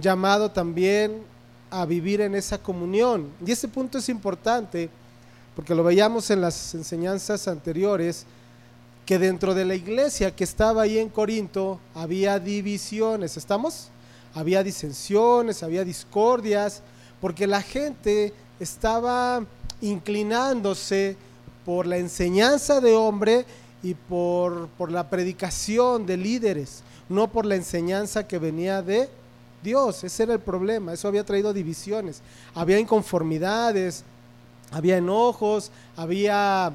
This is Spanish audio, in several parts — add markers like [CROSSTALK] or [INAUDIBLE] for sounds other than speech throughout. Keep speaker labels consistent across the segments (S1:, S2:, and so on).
S1: llamado también a vivir en esa comunión. Y ese punto es importante porque lo veíamos en las enseñanzas anteriores, que dentro de la iglesia que estaba ahí en Corinto había divisiones, ¿estamos? Había disensiones, había discordias, porque la gente estaba inclinándose por la enseñanza de hombre y por, por la predicación de líderes no por la enseñanza que venía de Dios. Ese era el problema, eso había traído divisiones, había inconformidades, había enojos, había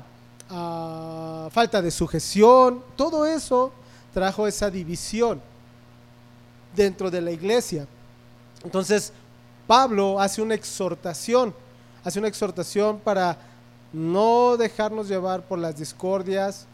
S1: ah, falta de sujeción, todo eso trajo esa división dentro de la iglesia. Entonces, Pablo hace una exhortación, hace una exhortación para no dejarnos llevar por las discordias,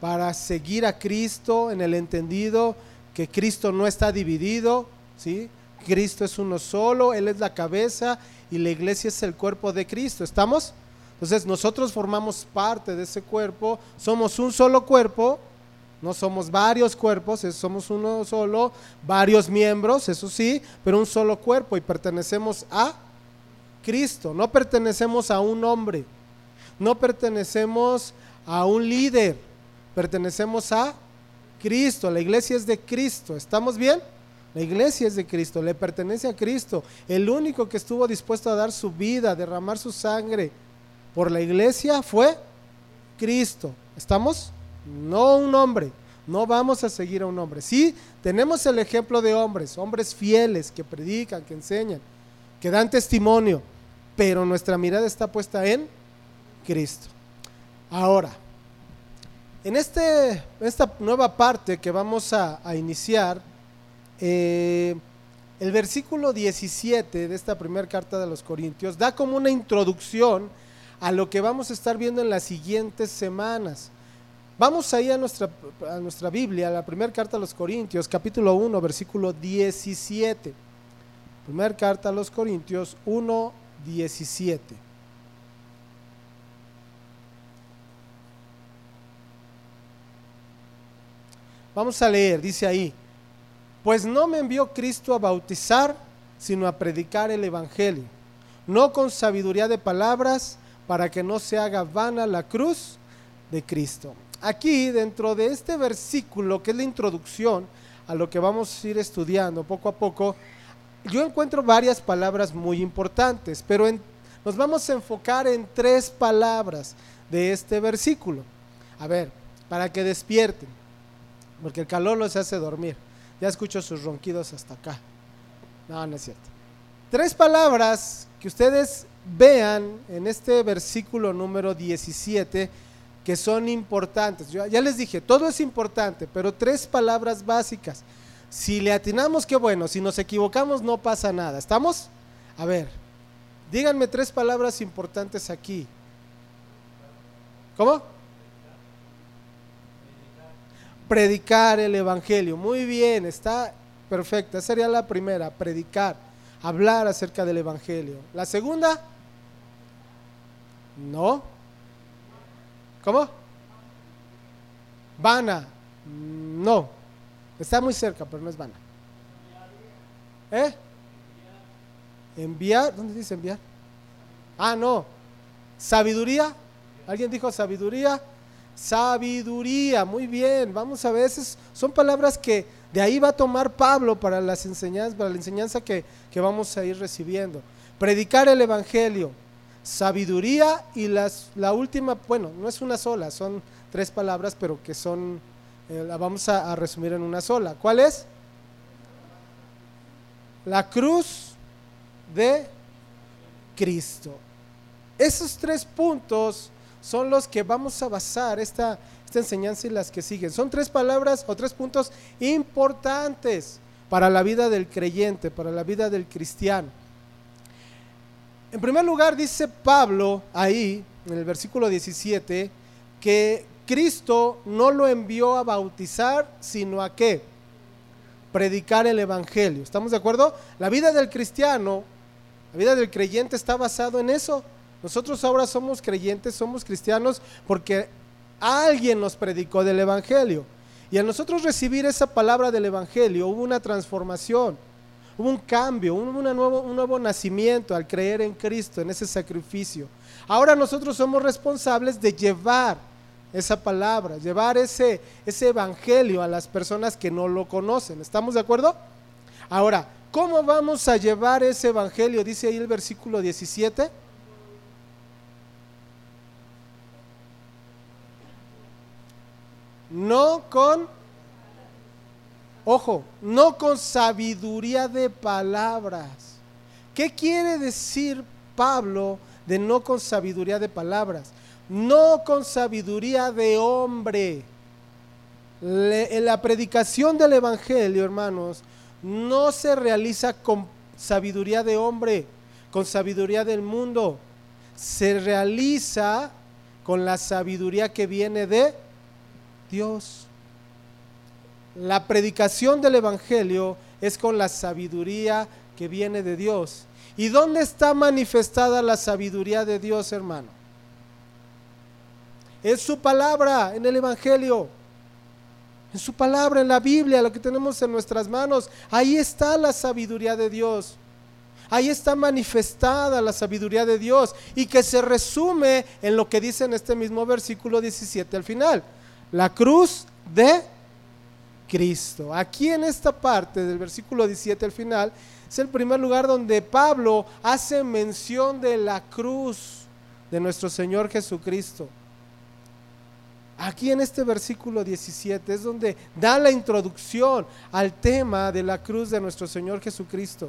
S1: para seguir a Cristo en el entendido que Cristo no está dividido, ¿sí? Cristo es uno solo, Él es la cabeza y la iglesia es el cuerpo de Cristo. ¿Estamos? Entonces nosotros formamos parte de ese cuerpo, somos un solo cuerpo, no somos varios cuerpos, somos uno solo, varios miembros, eso sí, pero un solo cuerpo y pertenecemos a Cristo, no pertenecemos a un hombre, no pertenecemos a un líder, pertenecemos a Cristo, la iglesia es de Cristo. ¿Estamos bien? La iglesia es de Cristo, le pertenece a Cristo. El único que estuvo dispuesto a dar su vida, a derramar su sangre por la iglesia fue Cristo. ¿Estamos? No un hombre. No vamos a seguir a un hombre. Sí, tenemos el ejemplo de hombres, hombres fieles que predican, que enseñan, que dan testimonio, pero nuestra mirada está puesta en Cristo. Ahora, en este, esta nueva parte que vamos a, iniciar, eh, el versículo 17 de esta primera carta de los Corintios da como una introducción a lo que vamos a estar viendo en las siguientes semanas. Vamos ahí a nuestra, a nuestra Biblia, a la primera carta a los Corintios, capítulo 1, versículo 17. Primera carta a los Corintios 1, 17. Vamos a leer, dice ahí, pues no me envió Cristo a bautizar, sino a predicar el Evangelio, no con sabiduría de palabras, para que no se haga vana la cruz de Cristo. Aquí, dentro de este versículo, que es la introducción a lo que vamos a ir estudiando poco a poco, yo encuentro varias palabras muy importantes, pero nos vamos a enfocar en tres palabras de este versículo. A ver, para que despierten porque el calor los hace dormir. Ya escucho sus ronquidos hasta acá. No, no es cierto. Tres palabras que ustedes vean en este versículo número 17 que son importantes. Ya les dije, todo es importante, pero tres palabras básicas. Si le atinamos, qué bueno. Si nos equivocamos, no pasa nada. ¿Estamos? A ver, díganme tres palabras importantes aquí. ¿Cómo? Predicar el Evangelio. Muy bien, está perfecta. Sería la primera, predicar, hablar acerca del Evangelio. La segunda, no. ¿Cómo? Vana, no. Está muy cerca, pero no es vana. ¿Eh? Enviar, ¿dónde dice enviar? Ah, no. Sabiduría. ¿Alguien dijo sabiduría? Sabiduría, muy bien. Vamos a ver, son palabras que de ahí va a tomar Pablo para las enseñanzas, para la enseñanza que, vamos a ir recibiendo. Predicar el Evangelio, sabiduría y las, la última, bueno, no es una sola, son tres palabras, pero que son, eh, la vamos a resumir en una sola. ¿Cuál es? La cruz de Cristo. Esos tres puntos son los que vamos a basar esta, enseñanza y las que siguen. Son tres palabras o tres puntos importantes para la vida del creyente, para la vida del cristiano. En primer lugar, dice Pablo ahí, en el versículo 17, que Cristo no lo envió a bautizar, sino a qué? Predicar el Evangelio. ¿Estamos de acuerdo? La vida del cristiano, la vida del creyente está basado en eso, nosotros ahora somos creyentes, somos cristianos porque alguien nos predicó del Evangelio. Y al nosotros recibir esa palabra del Evangelio, hubo una transformación, hubo un cambio, nuevo, un nuevo nacimiento al creer en Cristo, en ese sacrificio. Ahora nosotros somos responsables de llevar esa palabra, llevar ese, ese evangelio a las personas que no lo conocen. ¿Estamos de acuerdo? Ahora, ¿cómo vamos a llevar ese evangelio? Dice ahí el versículo 17. No con, ojo, no con sabiduría de palabras. ¿Qué quiere decir Pablo de no con sabiduría de palabras? No con sabiduría de hombre. en la predicación del Evangelio, hermanos, no se realiza con sabiduría de hombre, con sabiduría del mundo. Se realiza con la sabiduría que viene de Dios. La predicación del Evangelio es con la sabiduría que viene de Dios. ¿Y dónde está manifestada la sabiduría de Dios, hermano? Es su palabra, en el Evangelio. En su palabra, en la Biblia, lo que tenemos en nuestras manos. Ahí está la sabiduría de Dios. Ahí está manifestada la sabiduría de Dios y que se resume en lo que dice en este mismo versículo 17 al final la cruz de Cristo. Aquí en esta parte del versículo 17 al final es el primer lugar donde Pablo hace mención de la cruz de nuestro Señor Jesucristo. Aquí en este versículo 17 es donde da la introducción al tema de la cruz de nuestro Señor Jesucristo.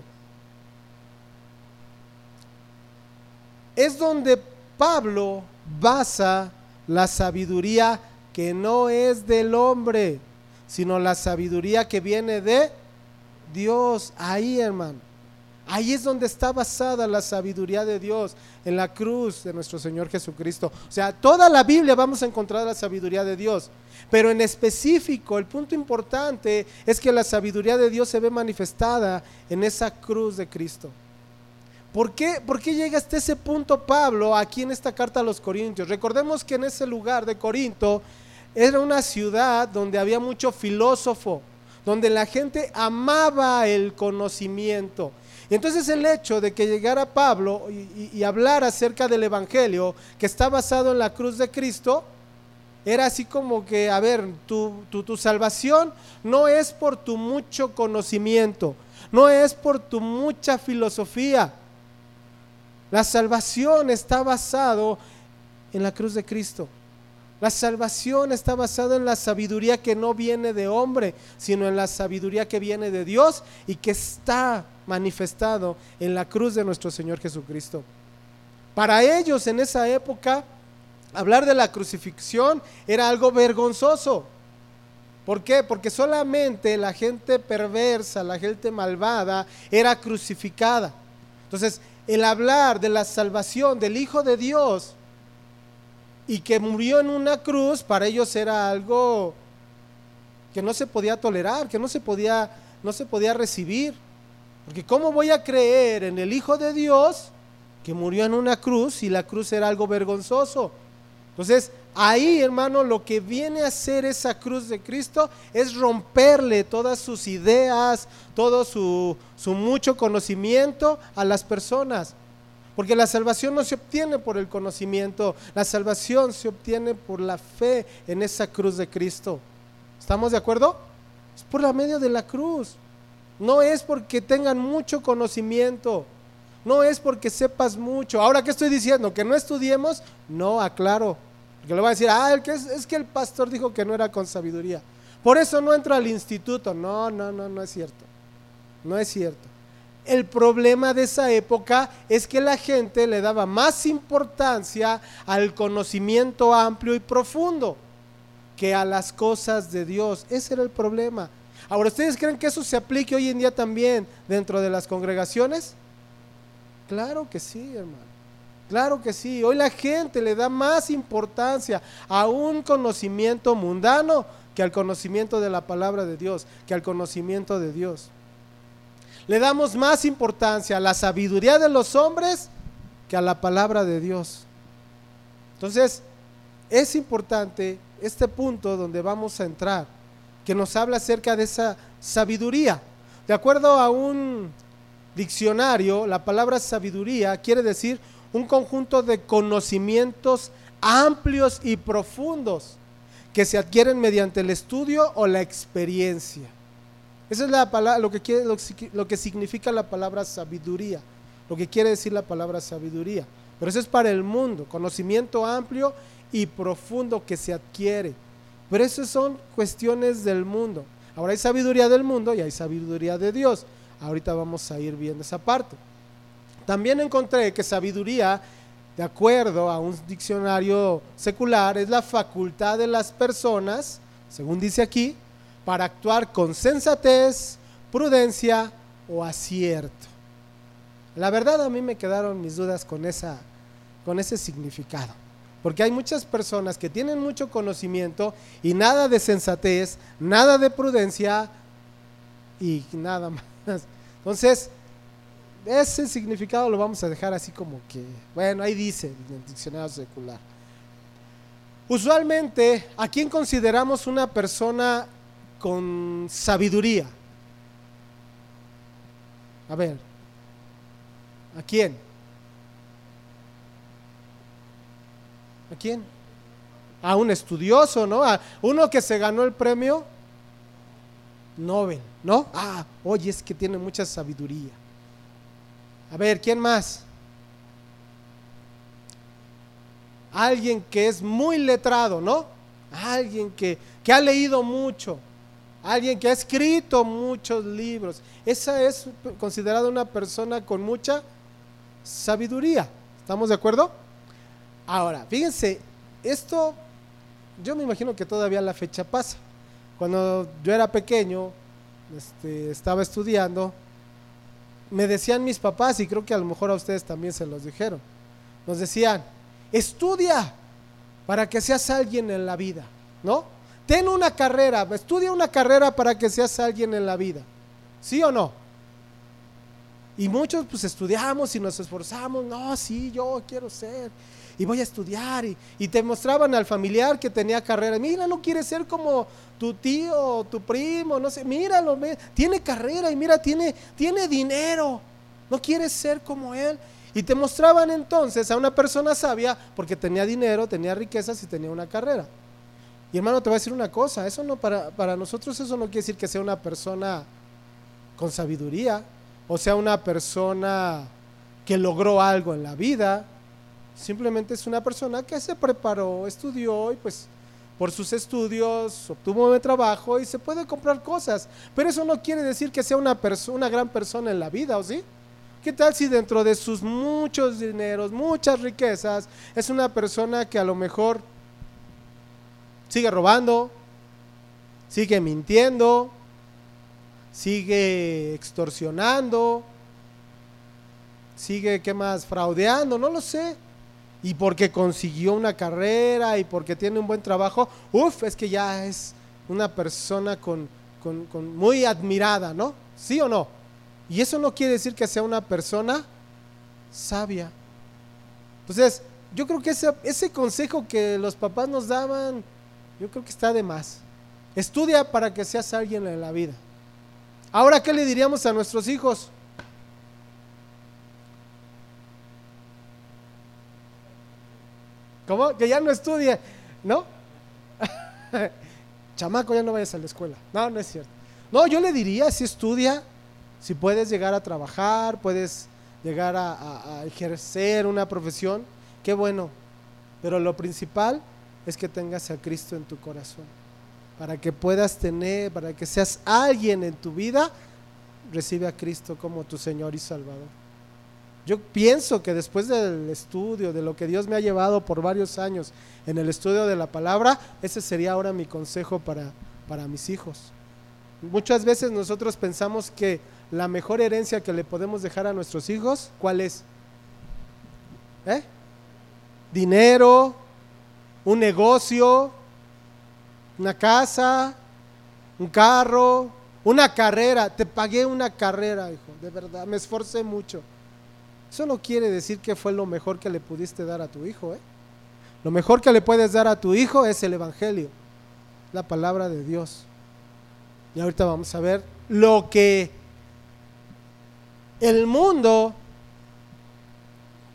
S1: Es donde Pablo basa la sabiduría que no es del hombre, sino la sabiduría que viene de Dios. Ahí, hermano. Ahí es donde está basada la sabiduría de Dios, en la cruz de nuestro Señor Jesucristo. O sea, toda la Biblia vamos a encontrar la sabiduría de Dios. Pero en específico, el punto importante es que la sabiduría de Dios se ve manifestada en esa cruz de Cristo. ¿Por qué, ¿Por qué llega hasta ese punto Pablo aquí en esta carta a los Corintios? Recordemos que en ese lugar de Corinto era una ciudad donde había mucho filósofo, donde la gente amaba el conocimiento. Y entonces el hecho de que llegara Pablo y, hablar acerca del Evangelio que está basado en la cruz de Cristo, era así como que, a ver, tu, tu, salvación no es por tu mucho conocimiento, no es por tu mucha filosofía. La salvación está basado en la cruz de Cristo. La salvación está basada en la sabiduría que no viene de hombre, sino en la sabiduría que viene de Dios y que está manifestado en la cruz de nuestro Señor Jesucristo. Para ellos en esa época, hablar de la crucifixión era algo vergonzoso. ¿Por qué? Porque solamente la gente perversa, la gente malvada, era crucificada. Entonces, el hablar de la salvación del Hijo de Dios y que murió en una cruz, para ellos era algo que no se podía tolerar, que no se podía, no se podía recibir. Porque ¿cómo voy a creer en el Hijo de Dios que murió en una cruz y la cruz era algo vergonzoso? Entonces, ahí, hermano, lo que viene a hacer esa cruz de Cristo es romperle todas sus ideas, todo su, su mucho conocimiento a las personas. Porque la salvación no se obtiene por el conocimiento, la salvación se obtiene por la fe en esa cruz de Cristo. ¿Estamos de acuerdo? Es por la medio de la cruz. No es porque tengan mucho conocimiento, no es porque sepas mucho. Ahora, ¿qué estoy diciendo? ¿Que no estudiemos? No, aclaro. Porque le voy a decir, ah, es, es que el pastor dijo que no era con sabiduría. Por eso no entro al instituto. No, no, no, no es cierto. No es cierto. El problema de esa época es que la gente le daba más importancia al conocimiento amplio y profundo que a las cosas de Dios. Ese era el problema. Ahora, ¿ustedes creen que eso se aplique hoy en día también dentro de las congregaciones? Claro que sí, hermano. Claro que sí. Hoy la gente le da más importancia a un conocimiento mundano que al conocimiento de la palabra de Dios, que al conocimiento de Dios le damos más importancia a la sabiduría de los hombres que a la palabra de Dios. Entonces, es importante este punto donde vamos a entrar. que nos habla acerca de esa sabiduría. De acuerdo a un diccionario, la palabra sabiduría quiere decir un conjunto de conocimientos amplios y profundos que se adquieren mediante el estudio o la experiencia. Esa es la palabra, lo que, lo, que significa la palabra sabiduría, lo que quiere decir la palabra sabiduría. Pero eso es para el mundo, conocimiento amplio y profundo que se adquiere. Pero eso son cuestiones del mundo. Ahora hay sabiduría del mundo y hay sabiduría de Dios. Ahorita vamos a ir viendo esa parte. También encontré que sabiduría, de acuerdo a un diccionario secular, es la facultad de las personas, según dice aquí, para actuar con sensatez, prudencia o acierto. La verdad a mí me quedaron mis dudas con, esa, con ese significado. Porque hay muchas personas que tienen mucho conocimiento y nada de sensatez, nada de prudencia y nada más. Entonces, ese significado lo vamos a dejar así como que, bueno, ahí dice en el diccionario secular. Usualmente, ¿a quién consideramos una persona con sabiduría? A ver, ¿a quién? ¿A quién? A un estudioso, ¿no? A uno que se ganó el premio Nobel, ¿no? Ah, oye, es que tiene mucha sabiduría. A ver, ¿quién más? Alguien que es muy letrado, ¿no? Alguien que, que ha leído mucho. Alguien que ha escrito muchos libros. Esa es considerada una persona con mucha sabiduría. ¿Estamos de acuerdo? Ahora, fíjense, esto yo me imagino que todavía la fecha pasa. Cuando yo era pequeño, este, estaba estudiando, me decían mis papás, y creo que a lo mejor a ustedes también se los dijeron, nos decían, estudia para que seas alguien en la vida, ¿no? Ten una carrera, estudia una carrera para que seas alguien en la vida, ¿sí o no? Y muchos pues estudiamos y nos esforzamos, no, sí, yo quiero ser y voy a estudiar. Y, te mostraban al familiar que tenía carrera. Mira, no quiere ser como tu tío, tu primo, no sé, míralo, tiene carrera y mira, tiene, tiene dinero. No quiere ser como él. Y te mostraban entonces a una persona sabia porque tenía dinero, tenía riquezas y tenía una carrera. Y hermano, te voy a decir una cosa, eso no para, para nosotros eso no quiere decir que sea una persona con sabiduría o sea una persona que logró algo en la vida. Simplemente es una persona que se preparó, estudió y pues por sus estudios obtuvo un trabajo y se puede comprar cosas. Pero eso no quiere decir que sea una, una gran persona en la vida, ¿o sí? ¿Qué tal si dentro de sus muchos dineros, muchas riquezas, es una persona que a lo mejor sigue robando, sigue mintiendo, sigue extorsionando, sigue, ¿qué más? Fraudeando, no lo sé y porque consiguió una carrera y porque tiene un buen trabajo, uff, es que ya es una persona con, muy admirada, ¿no? ¿Sí o no? Y eso no quiere decir que sea una persona sabia. Entonces, yo creo que ese, ese consejo que los papás nos daban, yo creo que está de más. Estudia para que seas alguien en la vida. Ahora, ¿qué le diríamos a nuestros hijos? ¿Cómo? Que ya no estudie, ¿no? [LAUGHS] Chamaco, ya no vayas a la escuela. No, no es cierto. No, yo le diría, si estudia, si puedes llegar a trabajar, puedes llegar a, ejercer una profesión, qué bueno. Pero lo principal es que tengas a Cristo en tu corazón. Para que puedas tener, para que seas alguien en tu vida, recibe a Cristo como tu Señor y Salvador. Yo pienso que después del estudio, de lo que Dios me ha llevado por varios años en el estudio de la palabra, ese sería ahora mi consejo para, para mis hijos. Muchas veces nosotros pensamos que la mejor herencia que le podemos dejar a nuestros hijos, ¿cuál es? ¿Eh? Dinero, un negocio, una casa, un carro, una carrera. Te pagué una carrera, hijo, de verdad, me esforcé mucho. Eso no quiere decir que fue lo mejor que le pudiste dar a tu hijo. ¿eh? Lo mejor que le puedes dar a tu hijo es el Evangelio, la palabra de Dios. Y ahorita vamos a ver lo que el mundo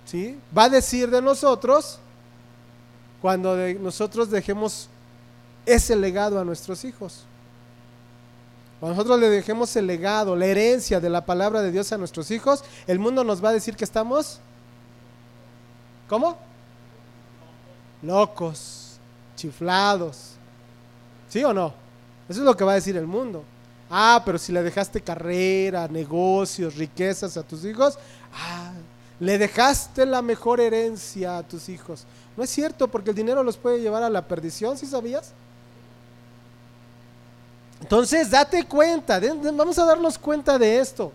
S1: ¿sí? va a decir de nosotros cuando nosotros dejemos ese legado a nuestros hijos. Cuando nosotros le dejemos el legado, la herencia de la palabra de Dios a nuestros hijos, el mundo nos va a decir que estamos, ¿cómo? Locos, chiflados. ¿Sí o no? Eso es lo que va a decir el mundo. Ah, pero si le dejaste carrera, negocios, riquezas a tus hijos, ah, le dejaste la mejor herencia a tus hijos. No es cierto, porque el dinero los puede llevar a la perdición, ¿sí sabías? Entonces, date cuenta, vamos a darnos cuenta de esto.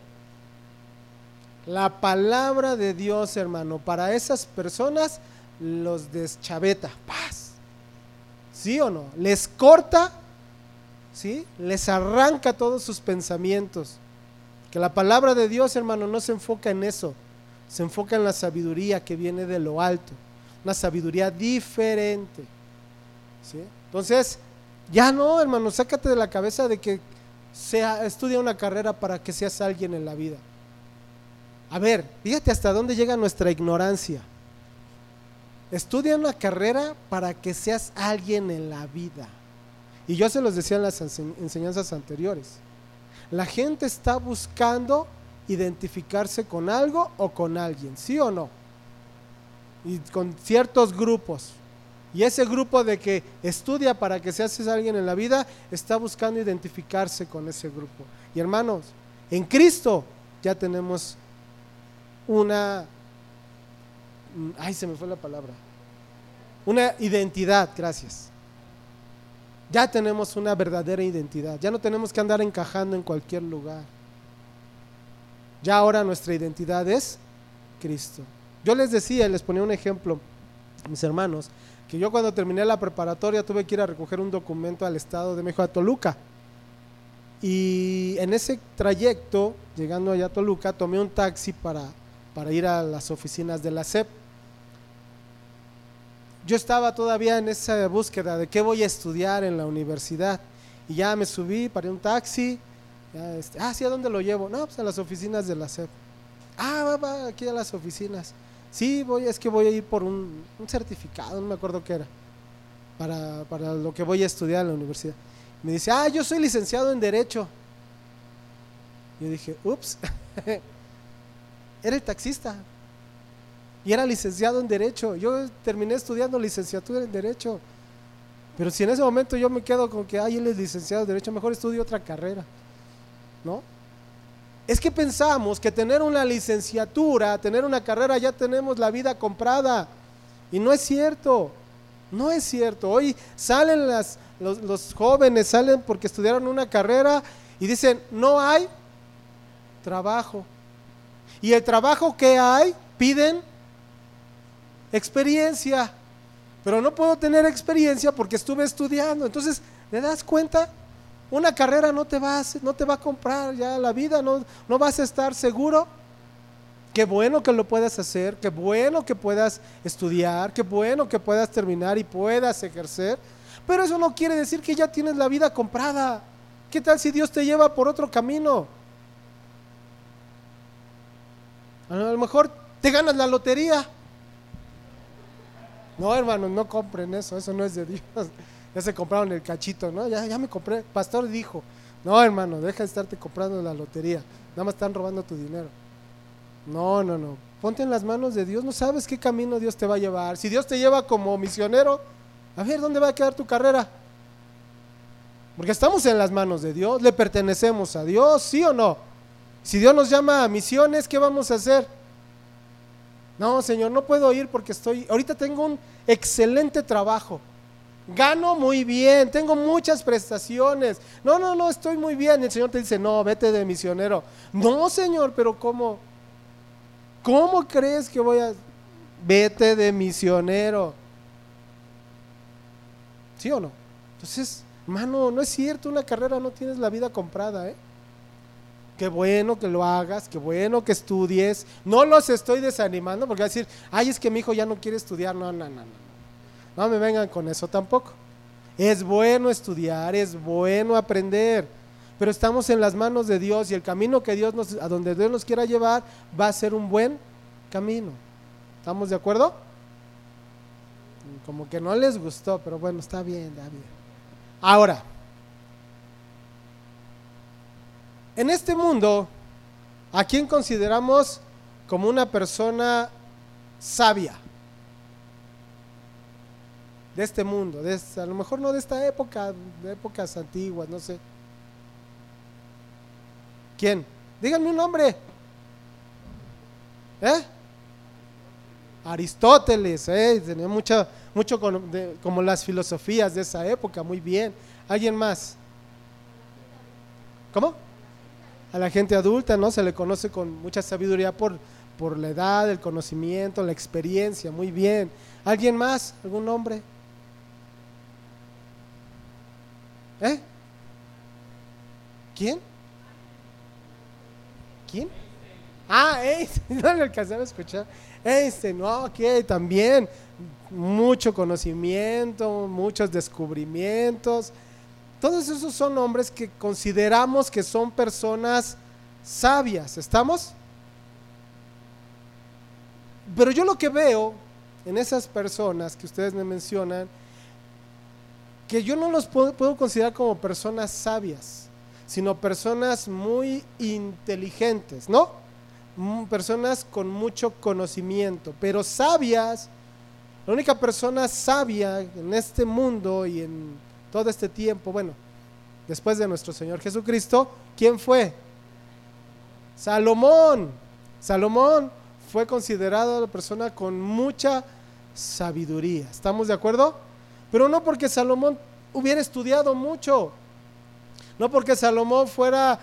S1: La palabra de Dios, hermano, para esas personas los deschaveta, paz. ¿Sí o no? Les corta, ¿sí? Les arranca todos sus pensamientos. Que la palabra de Dios, hermano, no se enfoca en eso. Se enfoca en la sabiduría que viene de lo alto. Una sabiduría diferente. ¿Sí? Entonces, ya no, hermano, sácate de la cabeza de que sea, estudia una carrera para que seas alguien en la vida. A ver, fíjate hasta dónde llega nuestra ignorancia. Estudia una carrera para que seas alguien en la vida. Y yo se los decía en las enseñanzas anteriores. La gente está buscando identificarse con algo o con alguien, ¿sí o no? Y con ciertos grupos. Y ese grupo de que estudia para que se hace alguien en la vida, está buscando identificarse con ese grupo. Y hermanos, en Cristo ya tenemos una, ay, se me fue la palabra, una identidad, gracias. Ya tenemos una verdadera identidad, ya no tenemos que andar encajando en cualquier lugar. Ya ahora nuestra identidad es Cristo. Yo les decía, les ponía un ejemplo, mis hermanos, que yo cuando terminé la preparatoria tuve que ir a recoger un documento al Estado de México a Toluca. Y en ese trayecto, llegando allá a Toluca, tomé un taxi para, para ir a las oficinas de la SEP. Yo estaba todavía en esa búsqueda de qué voy a estudiar en la universidad. Y ya me subí, paré un taxi. Este, ah, sí, ¿a dónde lo llevo? No, pues a las oficinas de la SEP. Ah, va, va, aquí a las oficinas. Sí, voy, es que voy a ir por un, certificado, no me acuerdo qué era, para, para, lo que voy a estudiar en la universidad. Me dice, ah, yo soy licenciado en Derecho. Yo dije, ups, [LAUGHS] era el taxista. Y era licenciado en Derecho. Yo terminé estudiando licenciatura en Derecho. Pero si en ese momento yo me quedo con que, ay, él es licenciado en Derecho, mejor estudio otra carrera. ¿No? Es que pensamos que tener una licenciatura, tener una carrera, ya tenemos la vida comprada. Y no es cierto. No es cierto. Hoy salen las, los, jóvenes, salen porque estudiaron una carrera y dicen, no hay trabajo. Y el trabajo que hay, piden experiencia. Pero no puedo tener experiencia porque estuve estudiando. Entonces, ¿te das cuenta? Una carrera no te va a, no te va a comprar ya la vida, no, no vas a estar seguro. Qué bueno que lo puedas hacer, qué bueno que puedas estudiar, qué bueno que puedas terminar y puedas ejercer. Pero eso no quiere decir que ya tienes la vida comprada. ¿Qué tal si Dios te lleva por otro camino? A lo mejor te ganas la lotería. No, hermanos, no compren eso, eso no es de Dios ya se compraron el cachito, ¿no? Ya, ya me compré. Pastor dijo, no, hermano, deja de estarte comprando la lotería. Nada más están robando tu dinero. No, no, no. Ponte en las manos de Dios. No sabes qué camino Dios te va a llevar. Si Dios te lleva como misionero, a ver, ¿dónde va a quedar tu carrera? Porque estamos en las manos de Dios. Le pertenecemos a Dios, ¿sí o no? Si Dios nos llama a misiones, ¿qué vamos a hacer? No, Señor, no puedo ir porque estoy... Ahorita tengo un excelente trabajo gano muy bien, tengo muchas prestaciones. No, no, no, estoy muy bien. El Señor te dice, no, vete de misionero. No, Señor, pero ¿cómo? ¿Cómo crees que voy a... Vete de misionero. ¿Sí o no? Entonces, mano, no es cierto, una carrera no tienes la vida comprada, ¿eh? Qué bueno que lo hagas, qué bueno que estudies. No los estoy desanimando porque va a decir, ay, es que mi hijo ya no quiere estudiar. No, no, no, no. No me vengan con eso tampoco. Es bueno estudiar, es bueno aprender, pero estamos en las manos de Dios y el camino que Dios nos, a donde Dios nos quiera llevar va a ser un buen camino. ¿Estamos de acuerdo? Como que no les gustó, pero bueno, está bien, está bien. Ahora, en este mundo, ¿a quién consideramos como una persona sabia? De este mundo, de a lo mejor no de esta época, de épocas antiguas, no sé. ¿Quién? Díganme un nombre. ¿Eh? Aristóteles, ¿eh? tenía mucha, mucho como las filosofías de esa época, muy bien. ¿Alguien más? ¿Cómo? A la gente adulta, ¿no? Se le conoce con mucha sabiduría por, por la edad, el conocimiento, la experiencia, muy bien. ¿Alguien más? ¿Algún nombre? ¿Eh? ¿Quién? ¿Quién? Ah, Einstein, [LAUGHS] no le alcanzaba a escuchar. Einstein, no, ok, también mucho conocimiento, muchos descubrimientos. Todos esos son hombres que consideramos que son personas sabias, ¿estamos? Pero yo lo que veo en esas personas que ustedes me mencionan, que yo no los puedo, considerar como personas sabias, sino personas muy inteligentes, ¿no? Mm, personas con mucho conocimiento, pero sabias, la única persona sabia en este mundo y en todo este tiempo, bueno, después de nuestro Señor Jesucristo, ¿quién fue? Salomón. Salomón fue considerado la persona con mucha sabiduría. ¿Estamos de acuerdo? Pero no porque Salomón hubiera estudiado mucho, no porque Salomón fuera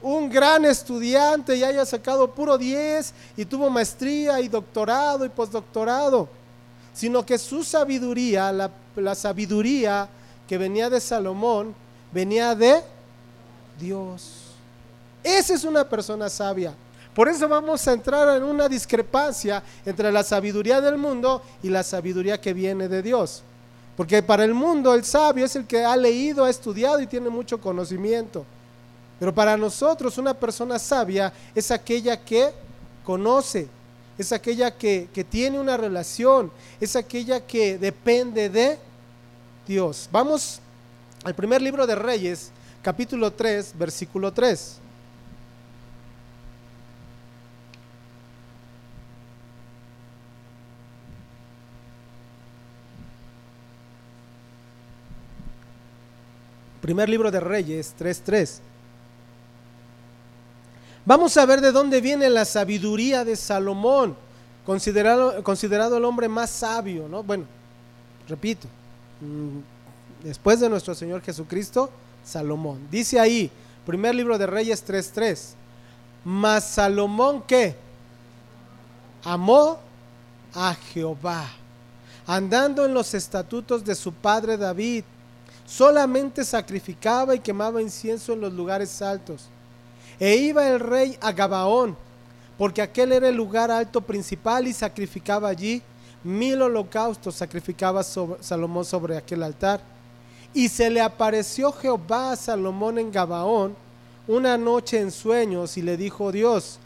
S1: un gran estudiante y haya sacado puro 10 y tuvo maestría y doctorado y postdoctorado, sino que su sabiduría, la, la sabiduría que venía de Salomón, venía de Dios. Esa es una persona sabia. Por eso vamos a entrar en una discrepancia entre la sabiduría del mundo y la sabiduría que viene de Dios. Porque para el mundo el sabio es el que ha leído, ha estudiado y tiene mucho conocimiento. Pero para nosotros una persona sabia es aquella que conoce, es aquella que, que, tiene una relación, es aquella que depende de Dios. Vamos al primer libro de Reyes, capítulo 3, versículo 3. Primer libro de Reyes 3.3. Vamos a ver de dónde viene la sabiduría de Salomón, considerado, el hombre más sabio, ¿no? Bueno, repito, mm, después de nuestro Señor Jesucristo, Salomón. Dice ahí, primer libro de Reyes 3.3, mas Salomón qué? Amó a Jehová, andando en los estatutos de su padre David, solamente sacrificaba y quemaba incienso en los lugares altos e iba el rey a Gabaón, porque aquel era el lugar alto principal y sacrificaba allí mil holocaustos, sacrificaba Salomón sobre aquel altar. Y se le apareció Jehová a Salomón en Gabaón una noche en sueños y le dijo Dios,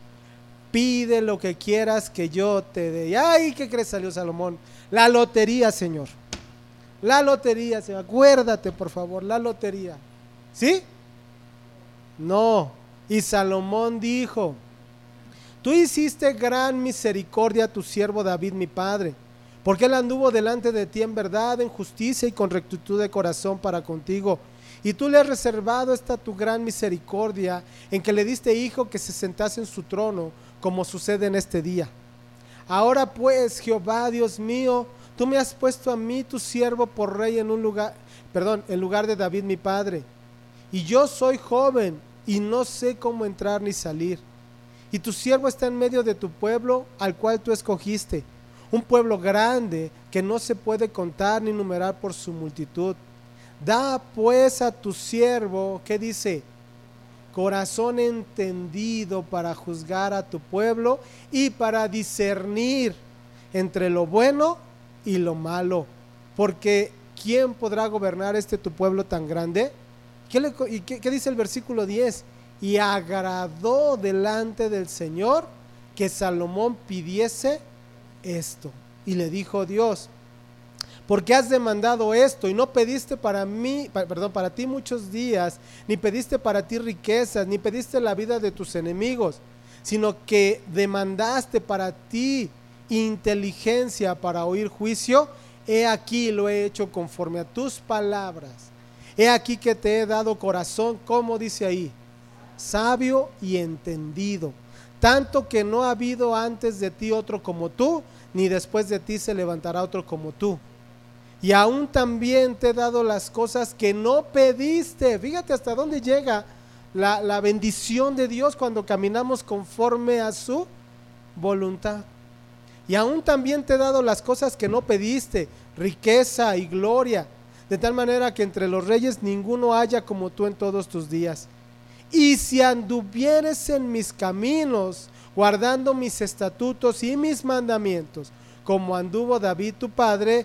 S1: pide lo que quieras que yo te dé. Ay, ¿qué crees salió Salomón? La lotería, Señor. La lotería, Señor. Acuérdate, por favor, la lotería. ¿Sí? No, y Salomón dijo, tú hiciste gran misericordia a tu siervo David mi padre, porque él anduvo delante de ti en verdad, en justicia y con rectitud de corazón para contigo. Y tú le has reservado esta tu gran misericordia en que le diste hijo que se sentase en su trono, como sucede en este día. Ahora pues, Jehová, Dios mío, tú me has puesto a mí, tu siervo, por rey en un lugar, perdón, en lugar de David mi padre. Y yo soy joven y no sé cómo entrar ni salir. Y tu siervo está en medio de tu pueblo al cual tú escogiste, un pueblo grande que no se puede contar ni numerar por su multitud. Da pues a tu siervo, ¿qué dice? Corazón entendido para juzgar a tu pueblo y para discernir entre lo bueno y lo malo. Porque ¿quién podrá gobernar este tu pueblo tan grande? ¿Qué, y qué dice el versículo 10? Y agradó delante del Señor que Salomón pidiese esto. Y le dijo Dios, porque has demandado esto y no pediste para mí, perdón, para ti muchos días, ni pediste para ti riquezas, ni pediste la vida de tus enemigos, sino que demandaste para ti inteligencia para oír juicio, he aquí lo he hecho conforme a tus palabras. He aquí que te he dado corazón, como dice ahí, sabio y entendido, tanto que no ha habido antes de ti otro como tú, ni después de ti se levantará otro como tú y aún también te he dado las cosas que no pediste. Fíjate hasta dónde llega la, la, bendición de Dios cuando caminamos conforme a su voluntad. Y aún también te he dado las cosas que no pediste, riqueza y gloria, de tal manera que entre los reyes ninguno haya como tú en todos tus días. Y si anduvieres en mis caminos, guardando mis estatutos y mis mandamientos, como anduvo David tu padre,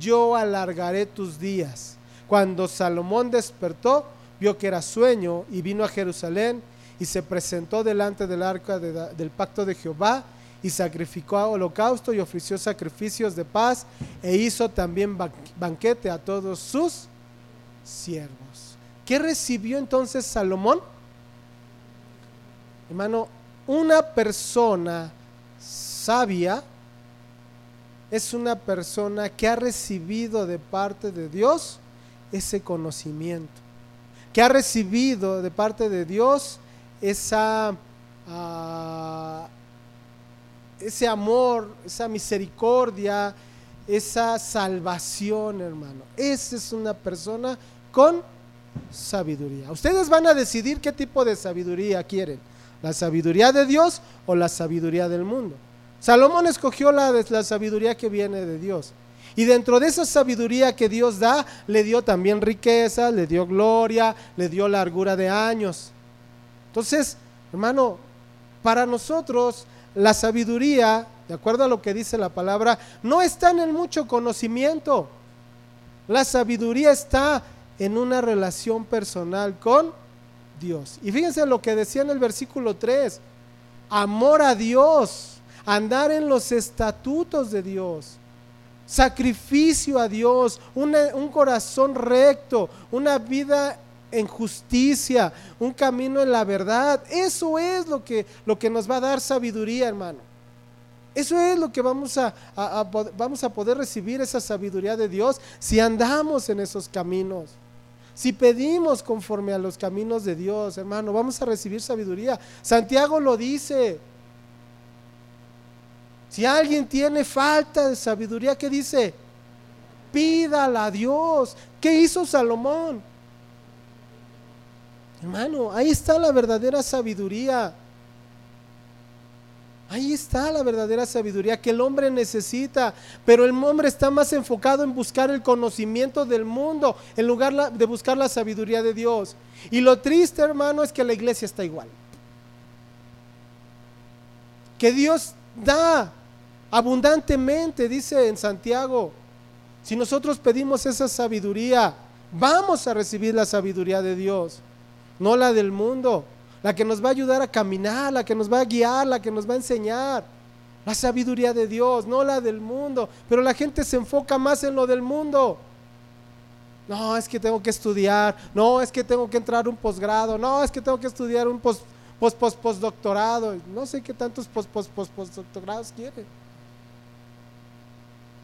S1: yo alargaré tus días. Cuando Salomón despertó, vio que era sueño y vino a Jerusalén y se presentó delante del arca del pacto de Jehová y sacrificó a holocausto y ofreció sacrificios de paz e hizo también banquete a todos sus siervos. ¿Qué recibió entonces Salomón? Hermano, una persona sabia es una persona que ha recibido de parte de Dios ese conocimiento, que ha recibido de parte de Dios esa, ah, ese amor, esa misericordia, esa salvación, hermano. Esa es una persona con sabiduría. Ustedes van a decidir qué tipo de sabiduría quieren, la sabiduría de Dios o la sabiduría del mundo. Salomón escogió la, la sabiduría que viene de Dios. Y dentro de esa sabiduría que Dios da, le dio también riqueza, le dio gloria, le dio largura de años. Entonces, hermano, para nosotros la sabiduría, de acuerdo a lo que dice la palabra, no está en el mucho conocimiento. La sabiduría está en una relación personal con Dios. Y fíjense lo que decía en el versículo 3, amor a Dios andar en los estatutos de Dios, sacrificio a Dios, un corazón recto, una vida en justicia, un camino en la verdad. Eso es lo que, lo que nos va a dar sabiduría, hermano. Eso es lo que vamos a, vamos a poder recibir, esa sabiduría de Dios, si andamos en esos caminos. Si pedimos conforme a los caminos de Dios, hermano, vamos a recibir sabiduría. Santiago lo dice, si alguien tiene falta de sabiduría, ¿qué dice? Pídala a Dios. ¿Qué hizo Salomón? Hermano, ahí está la verdadera sabiduría. Ahí está la verdadera sabiduría que el hombre necesita, pero el hombre está más enfocado en buscar el conocimiento del mundo en lugar de buscar la sabiduría de Dios. Y lo triste, hermano, es que la iglesia está igual. Que Dios da abundantemente, dice en Santiago. Si nosotros pedimos esa sabiduría, vamos a recibir la sabiduría de Dios, no la del mundo, la que nos va a ayudar a caminar, la que nos va a guiar, la que nos va a enseñar. La sabiduría de Dios, no la del mundo. Pero la gente se enfoca más en lo del mundo. No, es que tengo que estudiar. No, es que tengo que entrar un posgrado. No, es que tengo que estudiar un post, postdoctorado. No sé qué tantos post, post, postdoctorados quiere.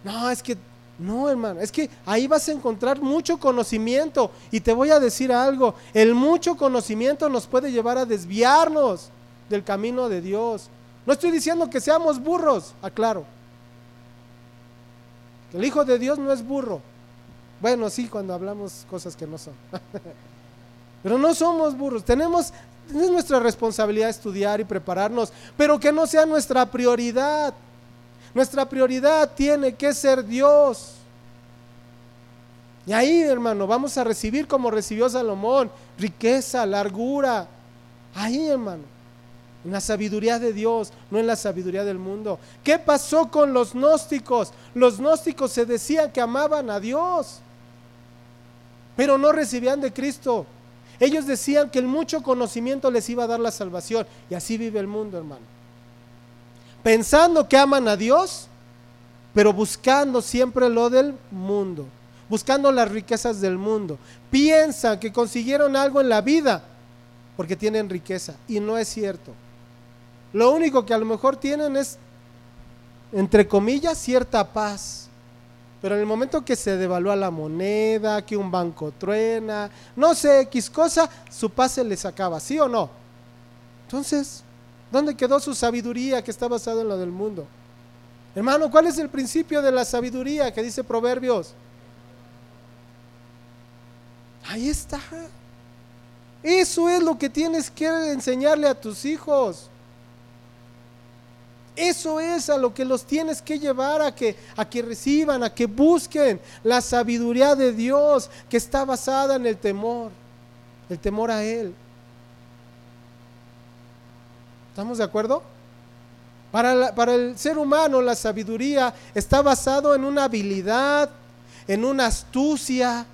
S1: No, es que, no, hermano, es que ahí vas a encontrar mucho conocimiento. Y te voy a decir algo, el mucho conocimiento nos puede llevar a desviarnos del camino de Dios. No estoy diciendo que seamos burros, aclaro. El Hijo de Dios no es burro. Bueno, sí, cuando hablamos cosas que no son. [LAUGHS] Pero no somos burros. Tenemos, es nuestra responsabilidad estudiar y prepararnos, pero que no sea nuestra prioridad. Nuestra prioridad tiene que ser Dios. Y ahí, hermano, vamos a recibir como recibió Salomón, riqueza, largura. Ahí, hermano, en la sabiduría de Dios, no en la sabiduría del mundo. ¿Qué pasó con los gnósticos? Los gnósticos se decían que amaban a Dios, pero no recibían de Cristo. Ellos decían que el mucho conocimiento les iba a dar la salvación. Y así vive el mundo, hermano. Pensando que aman a Dios, pero buscando siempre lo del mundo, buscando las riquezas del mundo. Piensan que consiguieron algo en la vida porque tienen riqueza y no es cierto. Lo único que a lo mejor tienen es, entre comillas, cierta paz. Pero en el momento que se devalúa la moneda, que un banco truena, no sé, X cosa, su paz se les acaba, ¿sí o no? Entonces, ¿dónde quedó su sabiduría que está basada en lo del mundo? Hermano, ¿cuál es el principio de la sabiduría que dice Proverbios? Ahí está. Eso es lo que tienes que enseñarle a tus hijos. Eso es a lo que los tienes que llevar a que, a que reciban, a que busquen la sabiduría de Dios que está basada en el temor, el temor a Él. ¿Estamos de acuerdo? Para, el ser humano la sabiduría está basado en una habilidad, en una astucia.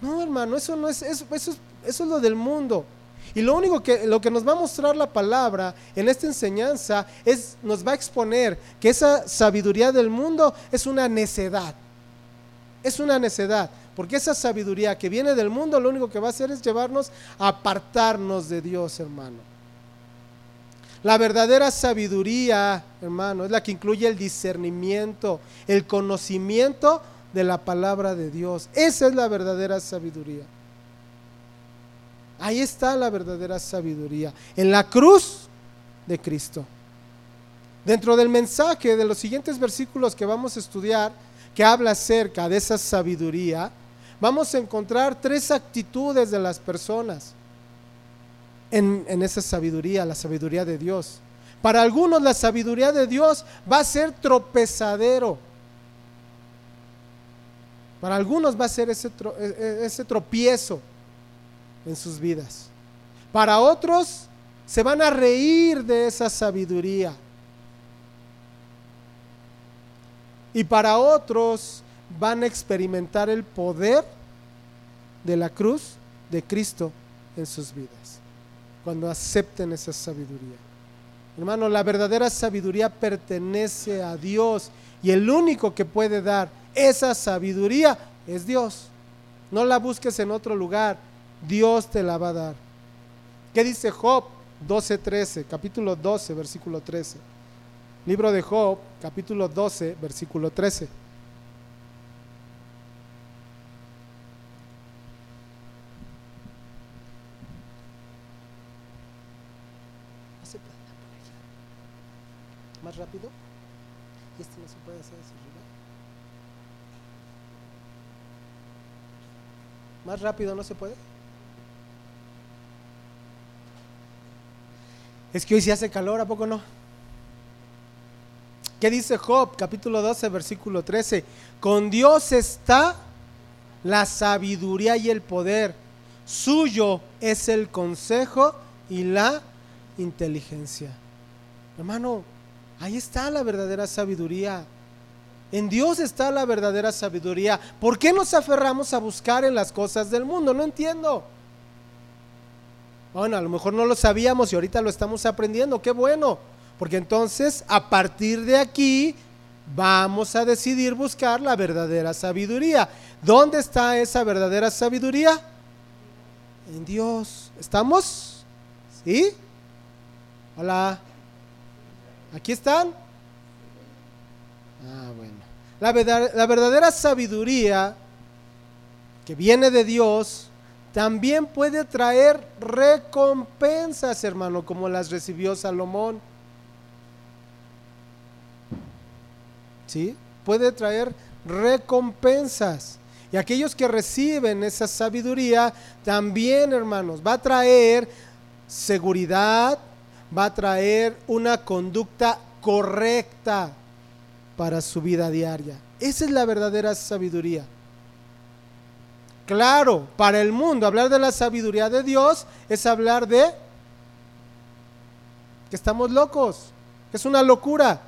S1: No, hermano, eso no es, eso, eso, eso es lo del mundo. Y lo único que, lo que nos va a mostrar la palabra en esta enseñanza es, nos va a exponer que esa sabiduría del mundo es una necedad. Es una necedad. Porque esa sabiduría que viene del mundo lo único que va a hacer es llevarnos a apartarnos de Dios, hermano. La verdadera sabiduría, hermano, es la que incluye el discernimiento, el conocimiento de la palabra de Dios. Esa es la verdadera sabiduría. Ahí está la verdadera sabiduría, en la cruz de Cristo. Dentro del mensaje de los siguientes versículos que vamos a estudiar, que habla acerca de esa sabiduría, vamos a encontrar tres actitudes de las personas en, esa sabiduría, la sabiduría de Dios. Para algunos la sabiduría de Dios va a ser tropezadero. Para algunos va a ser ese, e, e, ese tropiezo en sus vidas. Para otros se van a reír de esa sabiduría. Y para otros van a experimentar el poder de la cruz de Cristo en sus vidas, cuando acepten esa sabiduría. Hermano, la verdadera sabiduría pertenece a Dios y el único que puede dar esa sabiduría es Dios. No la busques en otro lugar, Dios te la va a dar. ¿Qué dice Job 12:13? Capítulo 12, versículo 13. Libro de Job, capítulo 12, versículo 13. Más rápido. Y este no se puede hacer así Más rápido no se puede. Es que hoy se hace calor, ¿a poco no? ¿Qué dice Job, capítulo 12, versículo 13? Con Dios está la sabiduría y el poder. Suyo es el consejo y la inteligencia. Hermano, ahí está la verdadera sabiduría. En Dios está la verdadera sabiduría. ¿Por qué nos aferramos a buscar en las cosas del mundo? No entiendo. Bueno, a lo mejor no lo sabíamos y ahorita lo estamos aprendiendo, qué bueno, porque entonces a partir de aquí vamos a decidir buscar la verdadera sabiduría. ¿Dónde está esa verdadera sabiduría? En Dios. ¿Estamos? ¿Sí? Hola. ¿Aquí están? Ah, bueno. La, verdadera sabiduría que viene de Dios también puede traer recompensas, hermano, como las recibió Salomón. ¿Sí? Puede traer recompensas. Y aquellos que reciben esa sabiduría, también, hermanos, va a traer seguridad, va a traer una conducta correcta para su vida diaria. Esa es la verdadera sabiduría. Claro, para el mundo hablar de la sabiduría de Dios es hablar de que estamos locos, que es una locura.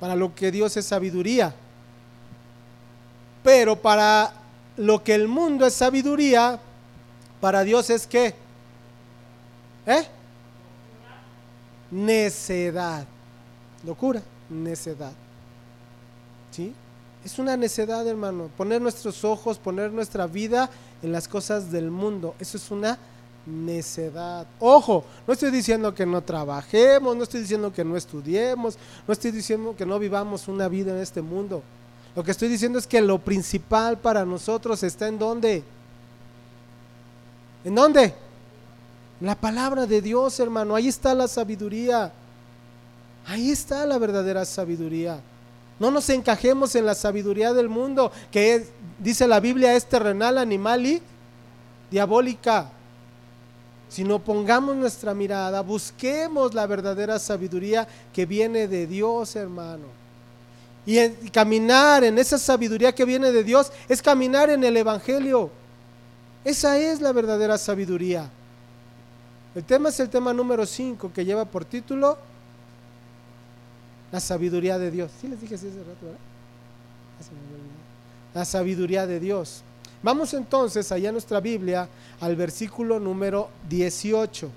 S1: Para lo que Dios es sabiduría. Pero para lo que el mundo es sabiduría, para Dios es qué? ¿Eh? Necedad. Locura, necedad. ¿Sí? Es una necedad, hermano. Poner nuestros ojos, poner nuestra vida en las cosas del mundo. Eso es una necedad. Ojo, no estoy diciendo que no trabajemos, no estoy diciendo que no estudiemos, no estoy diciendo que no vivamos una vida en este mundo. Lo que estoy diciendo es que lo principal para nosotros está en dónde. ¿En dónde? La palabra de Dios, hermano. Ahí está la sabiduría. Ahí está la verdadera sabiduría. No nos encajemos en la sabiduría del mundo, que dice la Biblia es terrenal, animal y diabólica. Sino pongamos nuestra mirada, busquemos la verdadera sabiduría que viene de Dios, hermano. Y caminar en esa sabiduría que viene de Dios es caminar en el Evangelio. Esa es la verdadera sabiduría. El tema es el tema número 5 que lleva por título la sabiduría de Dios. Sí les dije así hace rato, ¿verdad? La sabiduría de Dios. Vamos entonces allá en nuestra Biblia al versículo número 18.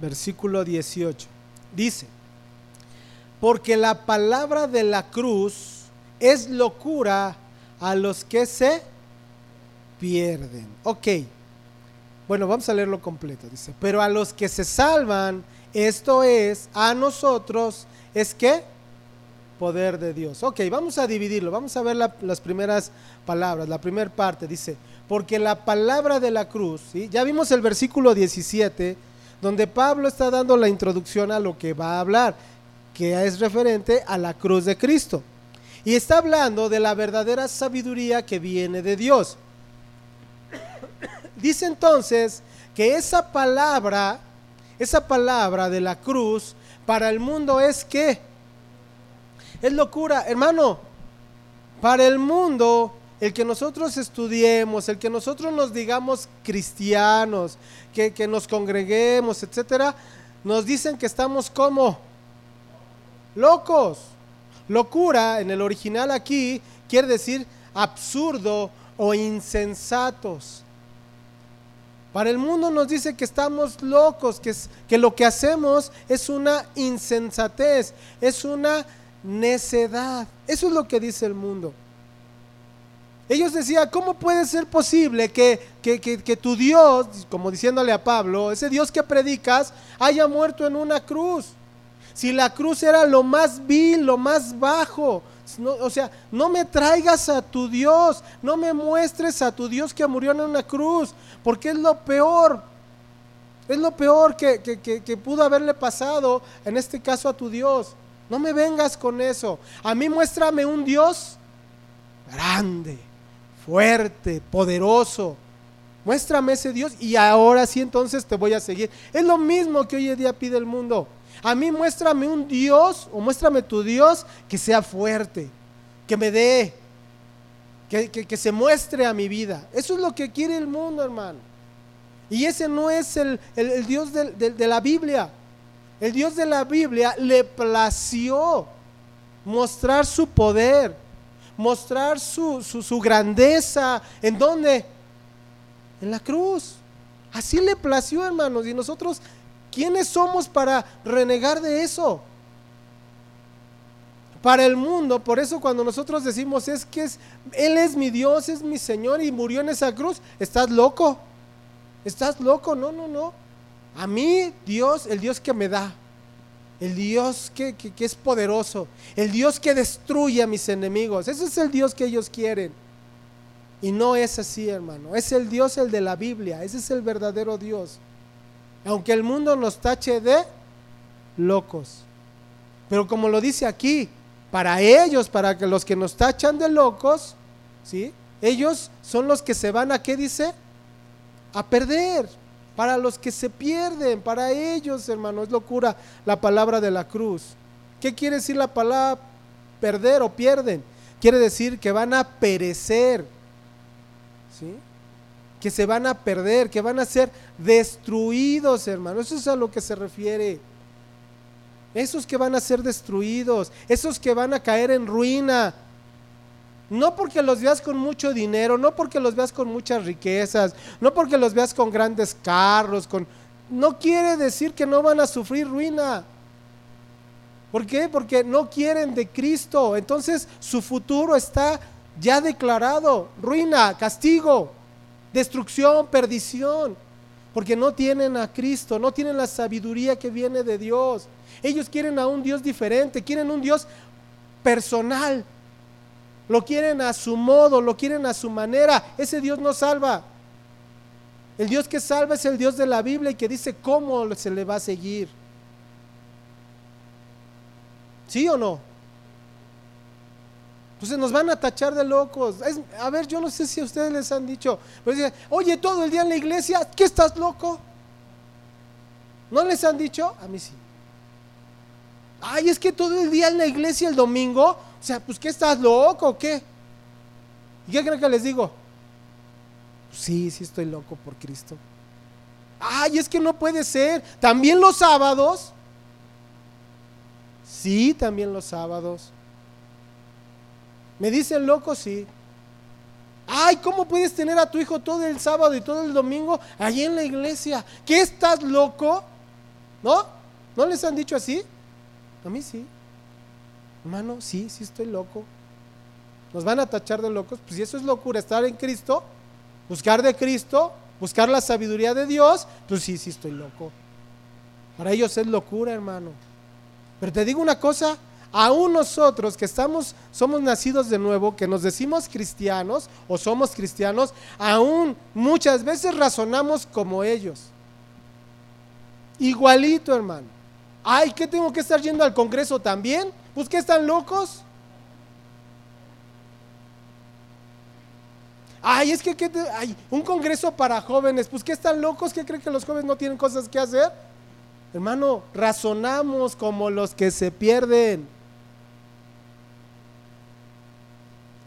S1: Versículo 18. Dice, porque la palabra de la cruz es locura a los que se pierden. Ok. Bueno, vamos a leerlo completo. Dice, pero a los que se salvan, esto es, a nosotros, es que poder de Dios. Ok, vamos a dividirlo. Vamos a ver las primeras palabras. La primera parte dice, porque la palabra de la cruz, ¿sí? ya vimos el versículo 17, donde Pablo está dando la introducción a lo que va a hablar, que es referente a la cruz de Cristo. Y está hablando de la verdadera sabiduría que viene de Dios. Dice entonces que esa palabra, esa palabra de la cruz, para el mundo es que es locura, hermano. Para el mundo, el que nosotros estudiemos, el que nosotros nos digamos cristianos, que, que nos congreguemos, etcétera, nos dicen que estamos como locos. Locura en el original aquí quiere decir absurdo o insensatos. Para el mundo nos dice que estamos locos, que, que lo que hacemos es una insensatez, es una necedad. Eso es lo que dice el mundo. Ellos decían, ¿cómo puede ser posible que, que, que, tu Dios, como diciéndole a Pablo, ese Dios que predicas, haya muerto en una cruz? Si la cruz era lo más vil, lo más bajo, o sea, no me traigas a tu Dios, no me muestres a tu Dios que murió en una cruz, porque es lo peor, es lo peor que, que, pudo haberle pasado, en este caso a tu Dios. No me vengas con eso. A mí muéstrame un Dios grande, fuerte, poderoso. Muéstrame ese Dios y ahora sí entonces te voy a seguir. Es lo mismo que hoy en día pide el mundo. A mí muéstrame un Dios o muéstrame tu Dios que sea fuerte, que me dé, que, se muestre a mi vida. Eso es lo que quiere el mundo, hermano. Y ese no es el, Dios de, la Biblia. El Dios de la Biblia le plació mostrar su poder, mostrar su, su, su grandeza. ¿En dónde? En la cruz. Así le plació, hermanos. Y nosotros ¿Quiénes somos para renegar de eso? Para el mundo, por eso cuando nosotros decimos es que es, Él es mi Dios, es mi Señor y murió en esa cruz, estás loco, estás loco, no, no, no. A mí Dios, el Dios que me da, el Dios que, que es poderoso, el Dios que destruye a mis enemigos, ese es el Dios que ellos quieren. Y no es así, hermano, es el Dios el de la Biblia, ese es el verdadero Dios. Aunque el mundo nos tache de locos. Pero como lo dice aquí, para ellos, para que los que nos tachan de locos, ¿sí? Ellos son los que se van a, ¿qué dice? A perder. Para los que se pierden, para ellos, hermano, es locura la palabra de la cruz. ¿Qué quiere decir la palabra perder o pierden? Quiere decir que van a perecer. Que se van a perder, que van a ser destruidos, hermano. Eso es a lo que se refiere. esos que van a ser destruidos, esos que van a caer en ruina. No porque los veas con mucho dinero, no porque los veas con muchas riquezas, no porque los veas con grandes carros, con no quiere decir que no van a sufrir ruina. ¿Por qué? Porque no quieren de Cristo. Entonces su futuro está ya declarado. Ruina, castigo, destrucción, perdición. Porque no tienen a Cristo, no tienen la sabiduría que viene de Dios. Ellos quieren a un Dios diferente, quieren un Dios personal. Lo quieren a su modo, lo quieren a su manera. Ese Dios no salva. El Dios que salva es el Dios de la Biblia y que dice cómo se le va a seguir. ¿Sí o no? Entonces nos van a tachar de locos. a ver, yo no sé si a ustedes les han dicho, pero oye, todo el día en la iglesia, ¿qué estás loco? ¿No les han dicho? A mí sí. Ay, es que todo el día en la iglesia el domingo, o sea, pues ¿qué estás loco o qué? ¿Y qué creen que les digo? Sí, sí estoy loco por Cristo. Ay, es que no puede ser. También los sábados. Sí, también los sábados. ¿Me dicen loco? Sí. Ay, ¿cómo puedes tener a tu hijo todo el sábado y todo el domingo allí en la iglesia? ¿Qué estás loco? ¿No? ¿No les han dicho así? A mí sí. Hermano, sí, sí estoy loco. Nos van a tachar de locos. Pues si eso es locura, estar en Cristo, buscar de Cristo, buscar la sabiduría de Dios, pues sí, sí estoy loco. Para ellos es locura, hermano. Pero te digo una cosa, aún nosotros que estamos, somos nacidos de nuevo, que nos decimos cristianos o somos cristianos, aún muchas veces razonamos como ellos. Igualito, hermano. Ay, ¿qué tengo que estar yendo al Congreso también? Pues que están locos. Ay, es que hay un congreso para jóvenes, pues que están locos, ¿qué creen que los jóvenes no tienen cosas que hacer? Hermano, razonamos como los que se pierden.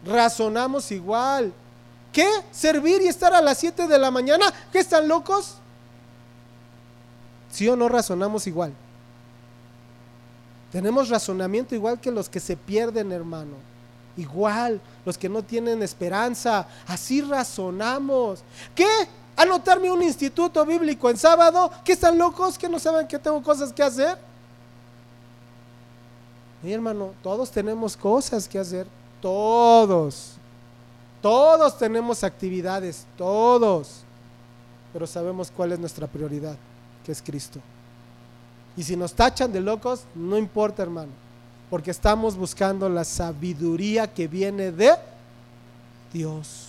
S1: Razonamos igual. ¿Qué? ¿Servir y estar a las 7 de la mañana? ¿Qué están locos? ¿Sí o no razonamos igual? Tenemos razonamiento igual que los que se pierden, hermano. Igual, los que no tienen esperanza. Así razonamos. ¿Qué? anotarme un instituto bíblico en sábado, ¿qué están locos? ¿Que no saben que tengo cosas que hacer? Mi hermano, todos tenemos cosas que hacer, todos. Todos tenemos actividades, todos. Pero sabemos cuál es nuestra prioridad, que es Cristo. Y si nos tachan de locos, no importa, hermano, porque estamos buscando la sabiduría que viene de Dios.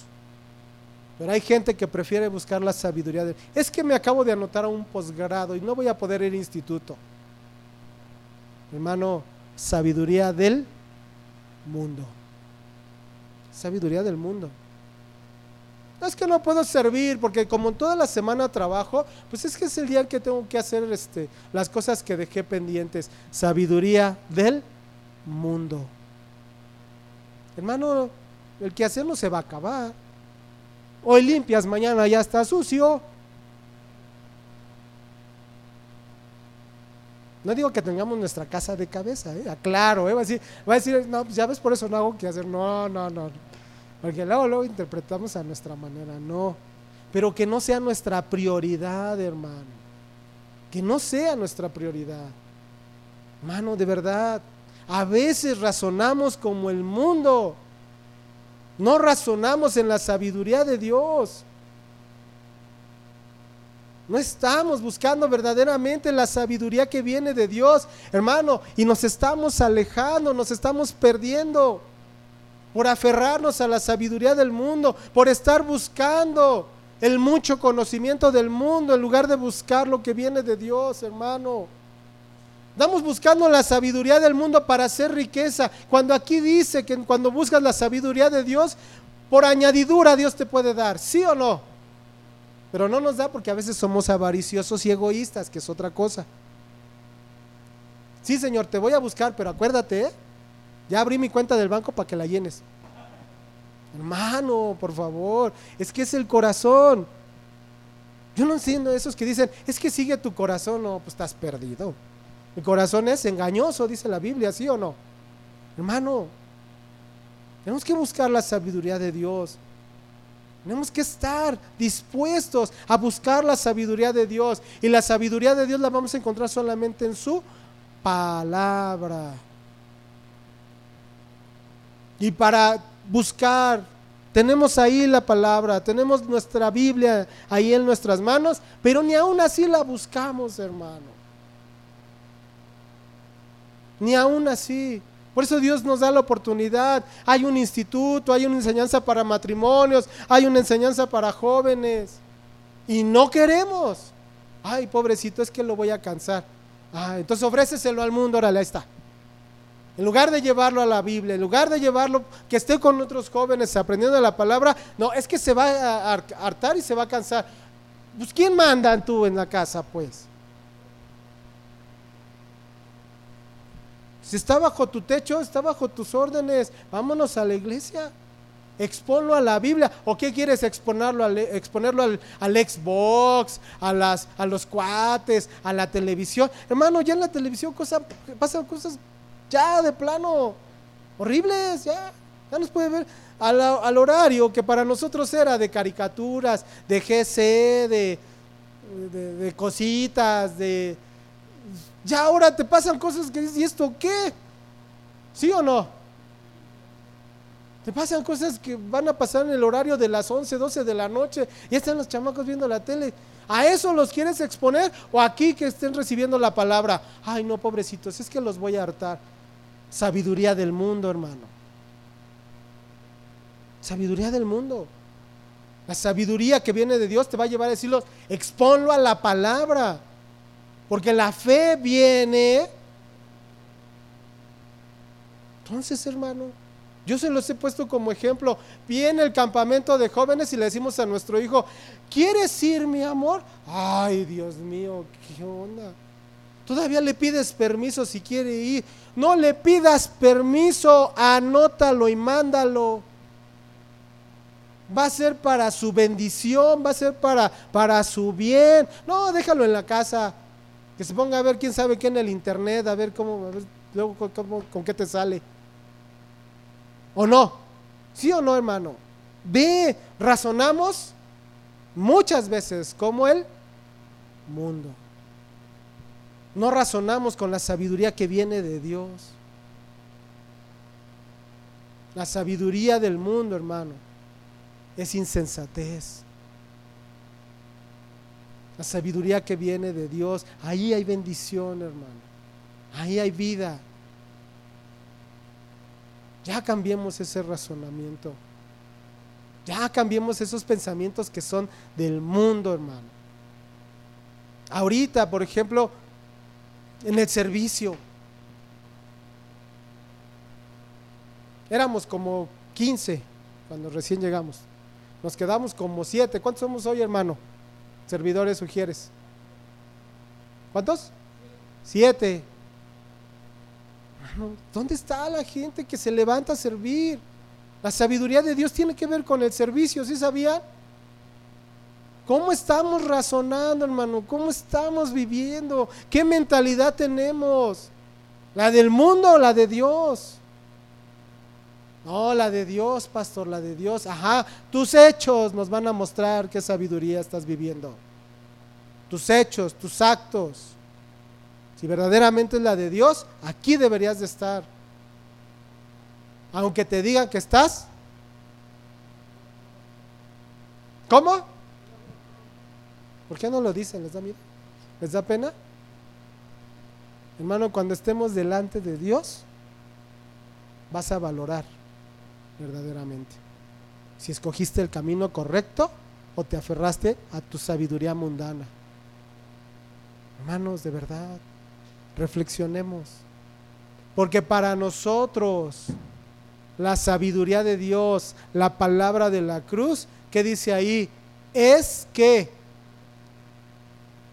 S1: Pero hay gente que prefiere buscar la sabiduría de... Es que me acabo de anotar a un posgrado y no voy a poder ir al instituto. Hermano, sabiduría del mundo. Sabiduría del mundo. No es que no puedo servir, porque como toda la semana trabajo, pues es que es el día que tengo que hacer este, las cosas que dejé pendientes. Sabiduría del mundo. Hermano, el que hacer no se va a acabar. Hoy limpias, mañana ya está sucio. No digo que tengamos nuestra casa de cabeza, ¿eh? aclaro, ¿eh? va, a decir, va a decir, no, pues ya ves, por eso no hago que hacer. No, no, no. Porque luego, luego interpretamos a nuestra manera, no. Pero que no sea nuestra prioridad, hermano. Que no sea nuestra prioridad. Hermano, de verdad, a veces razonamos como el mundo. No razonamos en la sabiduría de Dios. No estamos buscando verdaderamente la sabiduría que viene de Dios, hermano, y nos estamos alejando, nos estamos perdiendo por aferrarnos a la sabiduría del mundo, por estar buscando el mucho conocimiento del mundo en lugar de buscar lo que viene de Dios, hermano. Estamos buscando la sabiduría del mundo para hacer riqueza. Cuando aquí dice que cuando buscas la sabiduría de Dios, por añadidura Dios te puede dar, ¿sí o no? Pero no nos da porque a veces somos avariciosos y egoístas, que es otra cosa. Sí, Señor, te voy a buscar, pero acuérdate, ¿eh? ya abrí mi cuenta del banco para que la llenes. Hermano, por favor, es que es el corazón. Yo no entiendo esos que dicen, es que sigue tu corazón, no, pues estás perdido. Mi corazón es engañoso, dice la Biblia, ¿sí o no? Hermano, tenemos que buscar la sabiduría de Dios. Tenemos que estar dispuestos a buscar la sabiduría de Dios. Y la sabiduría de Dios la vamos a encontrar solamente en su palabra. Y para buscar, tenemos ahí la palabra, tenemos nuestra Biblia ahí en nuestras manos, pero ni aún así la buscamos, hermano. Ni aún así. Por eso Dios nos da la oportunidad. Hay un instituto, hay una enseñanza para matrimonios, hay una enseñanza para jóvenes. Y no queremos. Ay, pobrecito, es que lo voy a cansar. Ah, entonces ofréceselo al mundo, órale, ahí está. En lugar de llevarlo a la Biblia, en lugar de llevarlo, que esté con otros jóvenes aprendiendo la palabra, no, es que se va a hartar y se va a cansar. Pues ¿quién manda tú en la casa, pues? Si está bajo tu techo, está bajo tus órdenes. Vámonos a la iglesia. Exponlo a la Biblia. ¿O qué quieres exponerlo al, exponerlo Xbox, a, los cuates, a la televisión? Hermano, ya en la televisión pasan cosas ya de plano horribles, ya. Ya nos puede ver al, horario que para nosotros era de caricaturas, de GC, de cositas, de, ya ahora te pasan cosas que dices, ¿y esto qué? ¿Sí o no? Te pasan cosas que van a pasar en el horario de las 11, 12 de la noche. Y están los chamacos viendo la tele. ¿A eso los quieres exponer? ¿O aquí que estén recibiendo la palabra? Ay, no, pobrecitos, es que los voy a hartar. Sabiduría del mundo, hermano. Sabiduría del mundo. La sabiduría que viene de Dios te va a llevar a decirlo, exponlo a la palabra. Porque la fe viene. Entonces, hermano, yo se los he puesto como ejemplo. Viene el campamento de jóvenes y le decimos a nuestro hijo, ¿quieres ir, mi amor? Ay, Dios mío, ¿qué onda? Todavía le pides permiso si quiere ir. No le pidas permiso, anótalo y mándalo. Va a ser para su bendición, va a ser para, para su bien. No, déjalo en la casa. Que se ponga a ver quién sabe qué en el internet, a ver cómo, luego con qué te sale. ¿O no? ¿Sí o no, hermano? Ve, razonamos muchas veces como el mundo. No razonamos con la sabiduría que viene de Dios. La sabiduría del mundo, hermano, es insensatez la sabiduría que viene de Dios, ahí hay bendición, hermano. Ahí hay vida. Ya cambiemos ese razonamiento. Ya cambiemos esos pensamientos que son del mundo, hermano. Ahorita, por ejemplo, en el servicio, éramos como 15 cuando recién llegamos. Nos quedamos como 7. ¿Cuántos somos hoy, hermano? Servidores sugieres? ¿Cuántos? Siete. ¿Dónde está la gente que se levanta a servir? La sabiduría de Dios tiene que ver con el servicio, ¿sí sabían? ¿Cómo estamos razonando, hermano? ¿Cómo estamos viviendo? ¿Qué mentalidad tenemos? ¿La del mundo o la de Dios? No, la de Dios, pastor, la de Dios. Ajá, tus hechos nos van a mostrar qué sabiduría estás viviendo. Tus hechos, tus actos. Si verdaderamente es la de Dios, aquí deberías de estar. Aunque te digan que estás. ¿Cómo? ¿Por qué no lo dicen? ¿Les da miedo? ¿Les da pena? Hermano, cuando estemos delante de Dios, vas a valorar verdaderamente. Si escogiste el camino correcto o te aferraste a tu sabiduría mundana. Hermanos, de verdad, reflexionemos. Porque para nosotros la sabiduría de Dios, la palabra de la cruz, ¿qué dice ahí? Es que,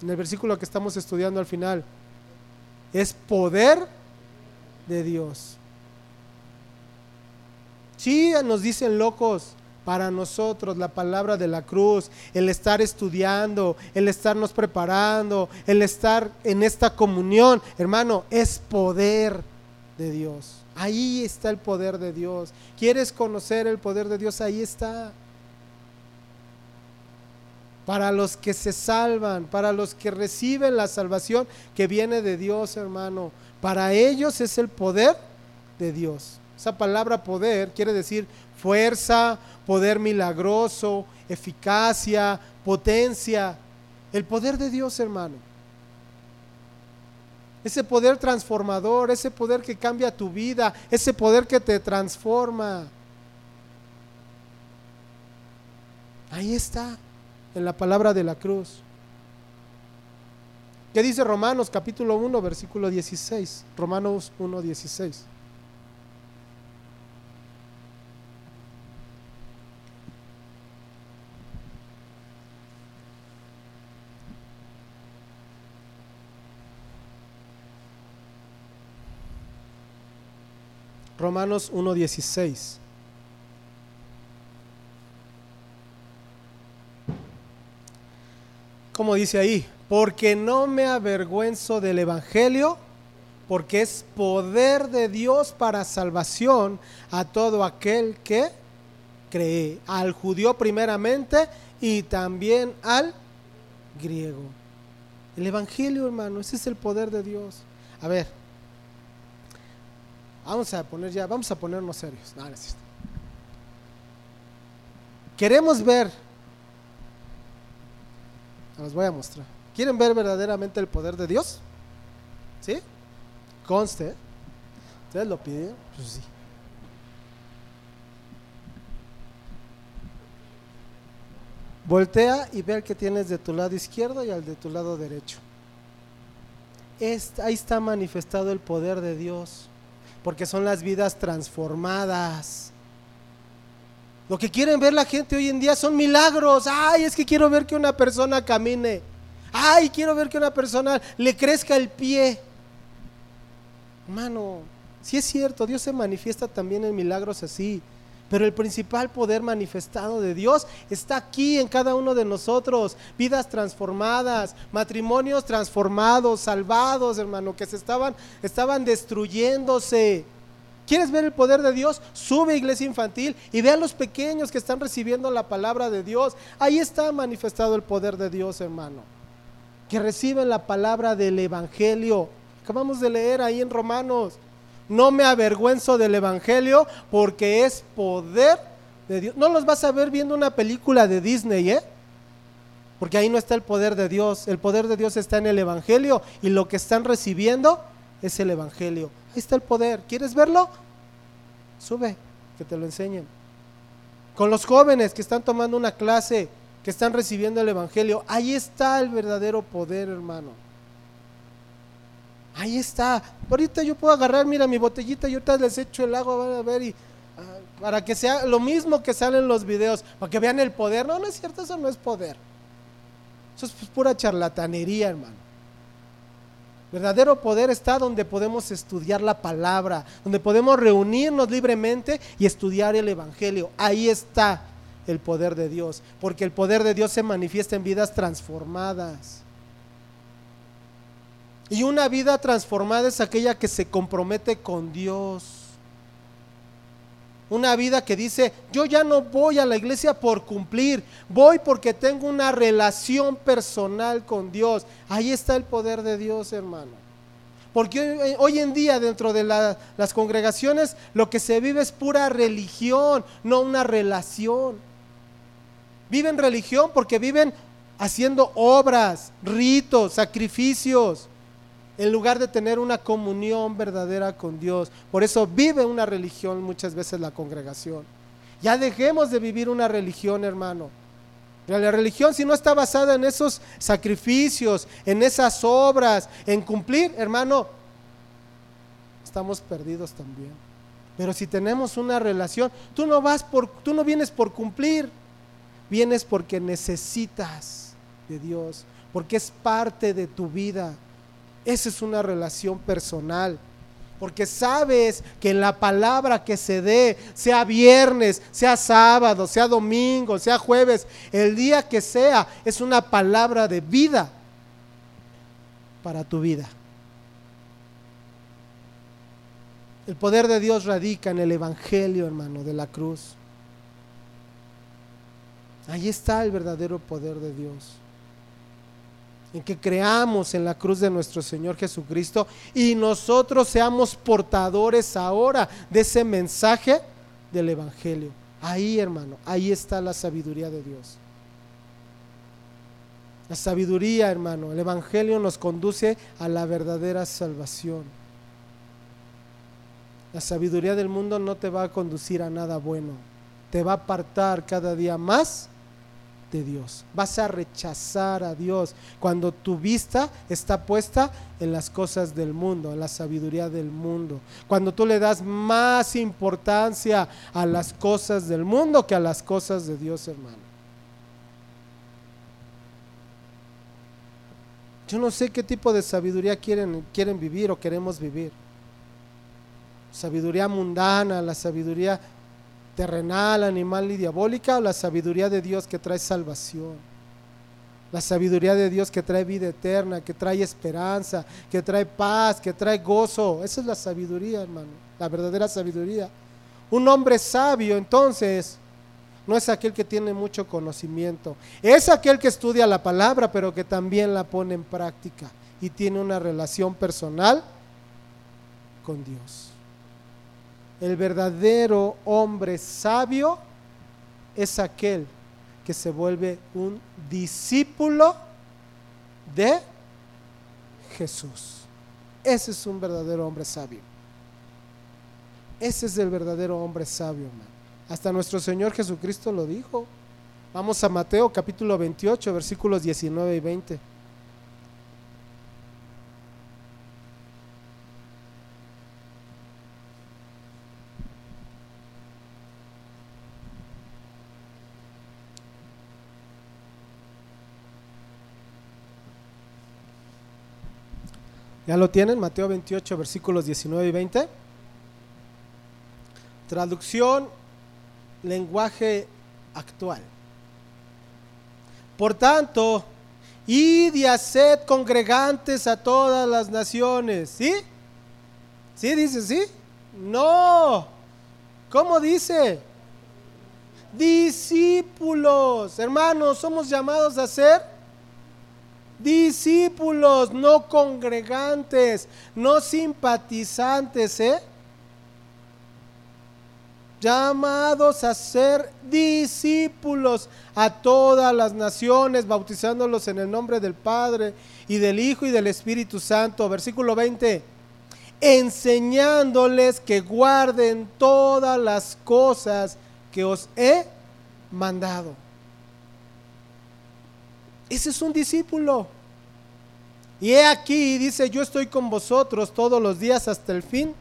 S1: en el versículo que estamos estudiando al final, es poder de Dios. Sí, nos dicen locos, para nosotros la palabra de la cruz, el estar estudiando, el estarnos preparando, el estar en esta comunión, hermano, es poder de Dios. Ahí está el poder de Dios. ¿Quieres conocer el poder de Dios? Ahí está. Para los que se salvan, para los que reciben la salvación que viene de Dios, hermano. Para ellos es el poder de Dios. Esa palabra poder quiere decir fuerza, poder milagroso, eficacia, potencia. El poder de Dios, hermano. Ese poder transformador, ese poder que cambia tu vida, ese poder que te transforma. Ahí está, en la palabra de la cruz. ¿Qué dice Romanos capítulo 1, versículo 16? Romanos 1, 16. Romanos 1.16. Como dice ahí, porque no me avergüenzo del Evangelio, porque es poder de Dios para salvación a todo aquel que cree, al judío primeramente y también al griego. El Evangelio, hermano, ese es el poder de Dios. A ver, Vamos a poner ya, vamos a ponernos serios. No, Queremos ver, los voy a mostrar. ¿Quieren ver verdaderamente el poder de Dios? ¿Sí? Conste. ¿Ustedes lo piden? Pues sí. Voltea y ve al que tienes de tu lado izquierdo y al de tu lado derecho. ahí está manifestado el poder de Dios porque son las vidas transformadas. Lo que quieren ver la gente hoy en día son milagros. Ay, es que quiero ver que una persona camine. Ay, quiero ver que una persona le crezca el pie. Hermano, si es cierto, Dios se manifiesta también en milagros así. Pero el principal poder manifestado de Dios está aquí en cada uno de nosotros. Vidas transformadas, matrimonios transformados, salvados, hermano, que se estaban, estaban destruyéndose. ¿Quieres ver el poder de Dios? Sube iglesia infantil y ve a los pequeños que están recibiendo la palabra de Dios. Ahí está manifestado el poder de Dios, hermano. Que reciben la palabra del Evangelio. Acabamos de leer ahí en Romanos. No me avergüenzo del Evangelio porque es poder de Dios. No los vas a ver viendo una película de Disney, ¿eh? Porque ahí no está el poder de Dios. El poder de Dios está en el Evangelio y lo que están recibiendo es el Evangelio. Ahí está el poder. ¿Quieres verlo? Sube, que te lo enseñen. Con los jóvenes que están tomando una clase, que están recibiendo el Evangelio, ahí está el verdadero poder, hermano. Ahí está. Ahorita yo puedo agarrar, mira, mi botellita y ahorita les echo el agua, a ver, y ah, para que sea lo mismo que sale en los videos, para que vean el poder. No, no es cierto, eso no es poder. Eso es pura charlatanería, hermano. Verdadero poder está donde podemos estudiar la palabra, donde podemos reunirnos libremente y estudiar el Evangelio. Ahí está el poder de Dios, porque el poder de Dios se manifiesta en vidas transformadas. Y una vida transformada es aquella que se compromete con Dios. Una vida que dice, yo ya no voy a la iglesia por cumplir, voy porque tengo una relación personal con Dios. Ahí está el poder de Dios, hermano. Porque hoy, en día dentro de las congregaciones lo que se vive es pura religión, no una relación. Viven religión porque viven haciendo obras, ritos, sacrificios en lugar de tener una comunión verdadera con Dios. Por eso vive una religión muchas veces la congregación. Ya dejemos de vivir una religión, hermano. La religión, si no está basada en esos sacrificios, en esas obras, en cumplir, hermano, estamos perdidos también. Pero si tenemos una relación, tú no vas por, tú no vienes por cumplir, vienes porque necesitas de Dios, porque es parte de tu vida. Esa es una relación personal. porque sabes que en la palabra que se dé, sea viernes, sea sábado, sea domingo, sea jueves, el día que sea, es una palabra de vida para tu vida. El poder de Dios radica en el Evangelio, hermano, de la cruz. Ahí está el verdadero poder de Dios. En que creamos en la cruz de nuestro Señor Jesucristo y nosotros seamos portadores ahora de ese mensaje del Evangelio. Ahí, hermano, ahí está la sabiduría de Dios. La sabiduría, hermano, el Evangelio nos conduce a la verdadera salvación. La sabiduría del mundo no te va a conducir a nada bueno. Te va a apartar cada día más Dios. Vas a rechazar a Dios cuando tu vista está puesta en las cosas del mundo, en la sabiduría del mundo. Cuando tú le das más importancia a las cosas del mundo que a las cosas de Dios, hermano. Yo no sé qué tipo de sabiduría quieren, quieren vivir o queremos vivir. Sabiduría mundana, la sabiduría terrenal, animal y diabólica, o la sabiduría de Dios que trae salvación. La sabiduría de Dios que trae vida eterna, que trae esperanza, que trae paz, que trae gozo. Esa es la sabiduría, hermano, la verdadera sabiduría. Un hombre sabio, entonces, no es aquel que tiene mucho conocimiento. Es aquel que estudia la palabra, pero que también la pone en práctica y tiene una relación personal con Dios el verdadero hombre sabio es aquel que se vuelve un discípulo de Jesús. Ese es un verdadero hombre sabio. Ese es el verdadero hombre sabio, hermano. Hasta nuestro Señor Jesucristo lo dijo. Vamos a Mateo capítulo 28, versículos 19 y 20. ¿Ya lo tienen? Mateo 28, versículos 19 y 20. Traducción, lenguaje actual. Por tanto, id y haced congregantes a todas las naciones. ¿Sí? ¿Sí dice sí? No. ¿Cómo dice? Discípulos. Hermanos, somos llamados a ser discípulos, no congregantes, no simpatizantes, ¿eh? Llamados a ser discípulos a todas las naciones, bautizándolos en el nombre del Padre y del Hijo y del Espíritu Santo. Versículo 20. Enseñándoles que guarden todas las cosas que os he mandado. Ese es un discípulo. Y he aquí, dice, yo estoy con vosotros todos los días hasta el fin.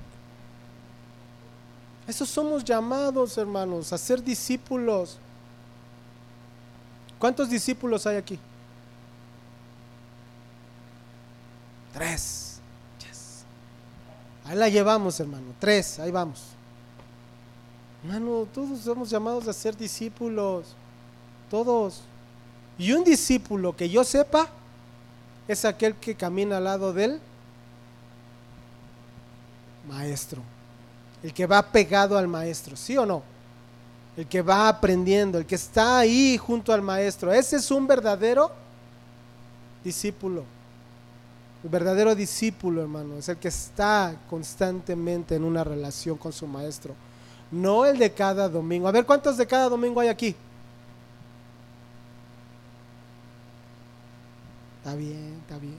S1: Esos somos llamados, hermanos, a ser discípulos. ¿Cuántos discípulos hay aquí? Tres. Ahí la llevamos, hermano. Tres, ahí vamos. Hermano, todos somos llamados a ser discípulos. Todos. Y un discípulo que yo sepa es aquel que camina al lado del maestro. El que va pegado al maestro, ¿sí o no? El que va aprendiendo, el que está ahí junto al maestro. Ese es un verdadero discípulo. El verdadero discípulo, hermano, es el que está constantemente en una relación con su maestro. No el de cada domingo. A ver, ¿cuántos de cada domingo hay aquí? Está bien, está bien.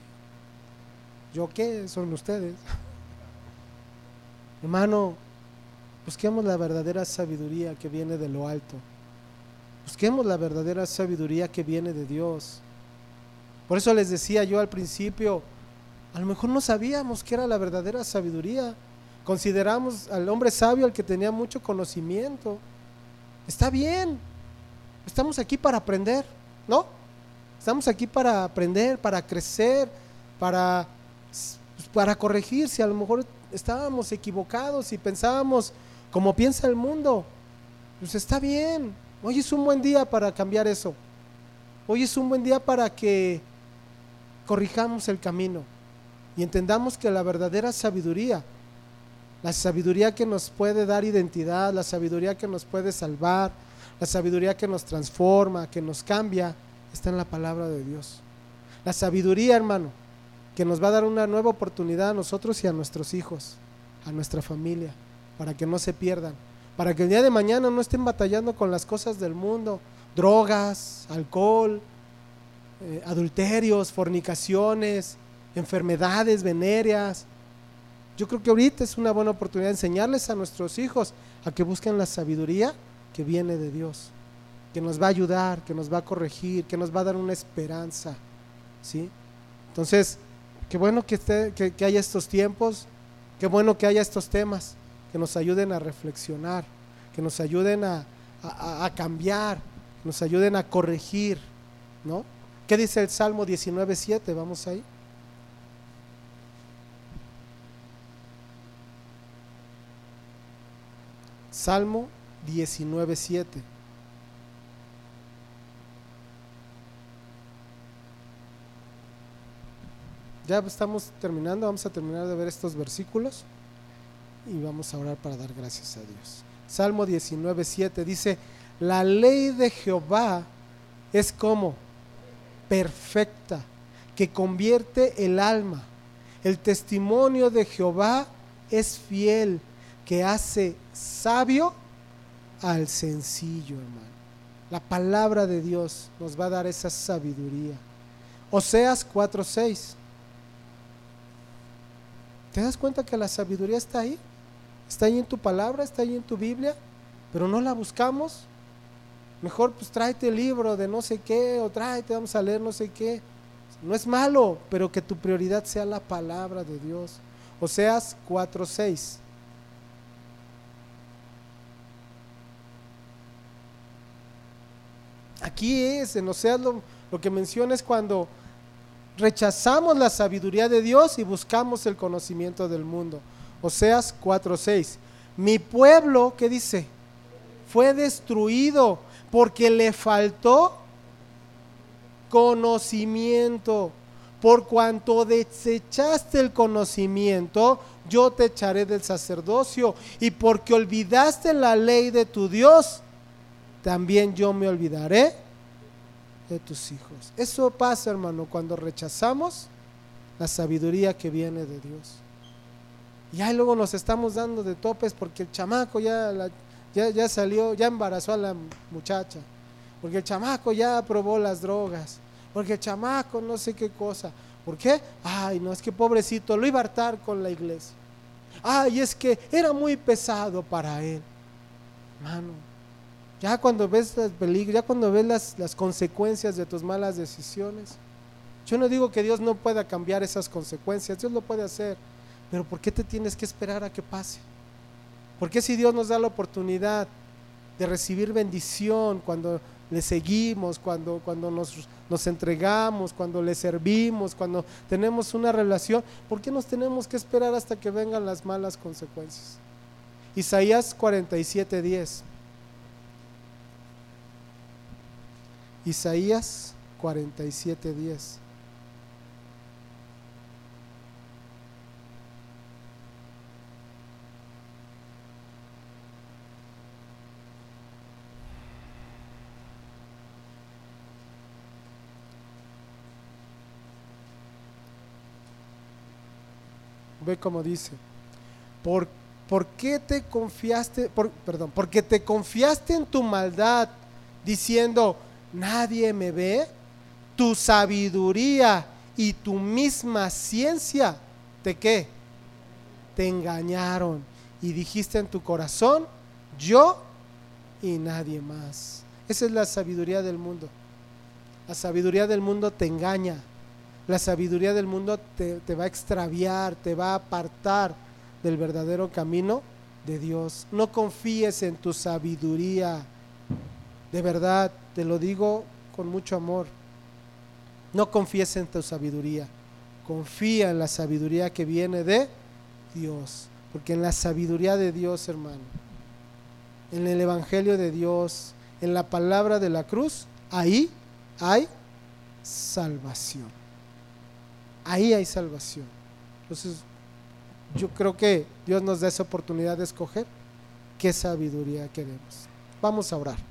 S1: ¿Yo qué? Son ustedes. [LAUGHS] Hermano, busquemos la verdadera sabiduría que viene de lo alto. Busquemos la verdadera sabiduría que viene de Dios. Por eso les decía yo al principio, a lo mejor no sabíamos qué era la verdadera sabiduría. Consideramos al hombre sabio al que tenía mucho conocimiento. Está bien. Estamos aquí para aprender, ¿no? Estamos aquí para aprender, para crecer, para, para corregir. Si a lo mejor estábamos equivocados y pensábamos como piensa el mundo. Pues está bien. Hoy es un buen día para cambiar eso. Hoy es un buen día para que corrijamos el camino y entendamos que la verdadera sabiduría, la sabiduría que nos puede dar identidad, la sabiduría que nos puede salvar, la sabiduría que nos transforma, que nos cambia, está en la palabra de Dios. La sabiduría, hermano, que nos va a dar una nueva oportunidad a nosotros y a nuestros hijos, a nuestra familia, para que no se pierdan, para que el día de mañana no estén batallando con las cosas del mundo, drogas, alcohol, eh, adulterios, fornicaciones, enfermedades venéreas. Yo creo que ahorita es una buena oportunidad de enseñarles a nuestros hijos a que busquen la sabiduría que viene de Dios, que nos va a ayudar, que nos va a corregir, que nos va a dar una esperanza. ¿sí? Entonces, qué bueno que, esté, que, haya estos tiempos, qué bueno que haya estos temas, que nos ayuden a reflexionar, que nos ayuden a, a, a cambiar, nos ayuden a corregir, ¿no? ¿Qué dice el Salmo 19.7? Vamos ahí. Salmo 19.7. Ya estamos terminando, vamos a terminar de ver estos versículos y vamos a orar para dar gracias a Dios. Salmo 19.7 dice, la ley de Jehová es como perfecta, que convierte el alma. El testimonio de Jehová es fiel, que hace sabio al sencillo, hermano. La palabra de Dios nos va a dar esa sabiduría. Oseas 4:6. ¿Te das cuenta que la sabiduría está ahí? Está ahí en tu palabra, está ahí en tu Biblia, pero no la buscamos. Mejor pues tráete el libro de no sé qué o tráete, vamos a leer no sé qué. No es malo, pero que tu prioridad sea la palabra de Dios. Oseas 4:6. Aquí es, en Oseas lo, lo que menciona es cuando rechazamos la sabiduría de Dios y buscamos el conocimiento del mundo. Oseas 4:6. Mi pueblo, ¿qué dice? Fue destruido porque le faltó conocimiento. Por cuanto desechaste el conocimiento, yo te echaré del sacerdocio. Y porque olvidaste la ley de tu Dios, también yo me olvidaré de tus hijos. Eso pasa, hermano, cuando rechazamos la sabiduría que viene de Dios. Y ahí luego nos estamos dando de topes porque el chamaco ya ya, ya salió, ya embarazó a la muchacha, porque el chamaco ya probó las drogas, porque el chamaco no sé qué cosa. ¿Por qué? Ay, no, es que pobrecito, lo iba a hartar con la iglesia. Ay, es que era muy pesado para él. Mano, ya cuando ves el peligro, ya cuando ves las, las consecuencias de tus malas decisiones, yo no digo que Dios no pueda cambiar esas consecuencias, Dios lo puede hacer, pero ¿por qué te tienes que esperar a que pase? Porque si Dios nos da la oportunidad de recibir bendición cuando le seguimos, cuando, cuando nos, nos entregamos, cuando le servimos, cuando tenemos una relación, ¿por qué nos tenemos que esperar hasta que vengan las malas consecuencias? Isaías 47, Isaías 47, 10. Ve como dice, ¿por, ¿por qué te confiaste, por, perdón, porque te confiaste en tu maldad diciendo, nadie me ve? Tu sabiduría y tu misma ciencia, ¿te qué? Te engañaron y dijiste en tu corazón, yo y nadie más. Esa es la sabiduría del mundo. La sabiduría del mundo te engaña la sabiduría del mundo te, va a extraviar, te va a apartar del verdadero camino de Dios. No confíes en tu sabiduría. De verdad, te lo digo con mucho amor. No confíes en tu sabiduría. Confía en la sabiduría que viene de Dios. Porque en la sabiduría de Dios, hermano, en el Evangelio de Dios, en la palabra de la cruz, ahí hay salvación. Ahí hay salvación. Entonces, yo creo que Dios nos da esa oportunidad de escoger qué sabiduría queremos. Vamos a orar.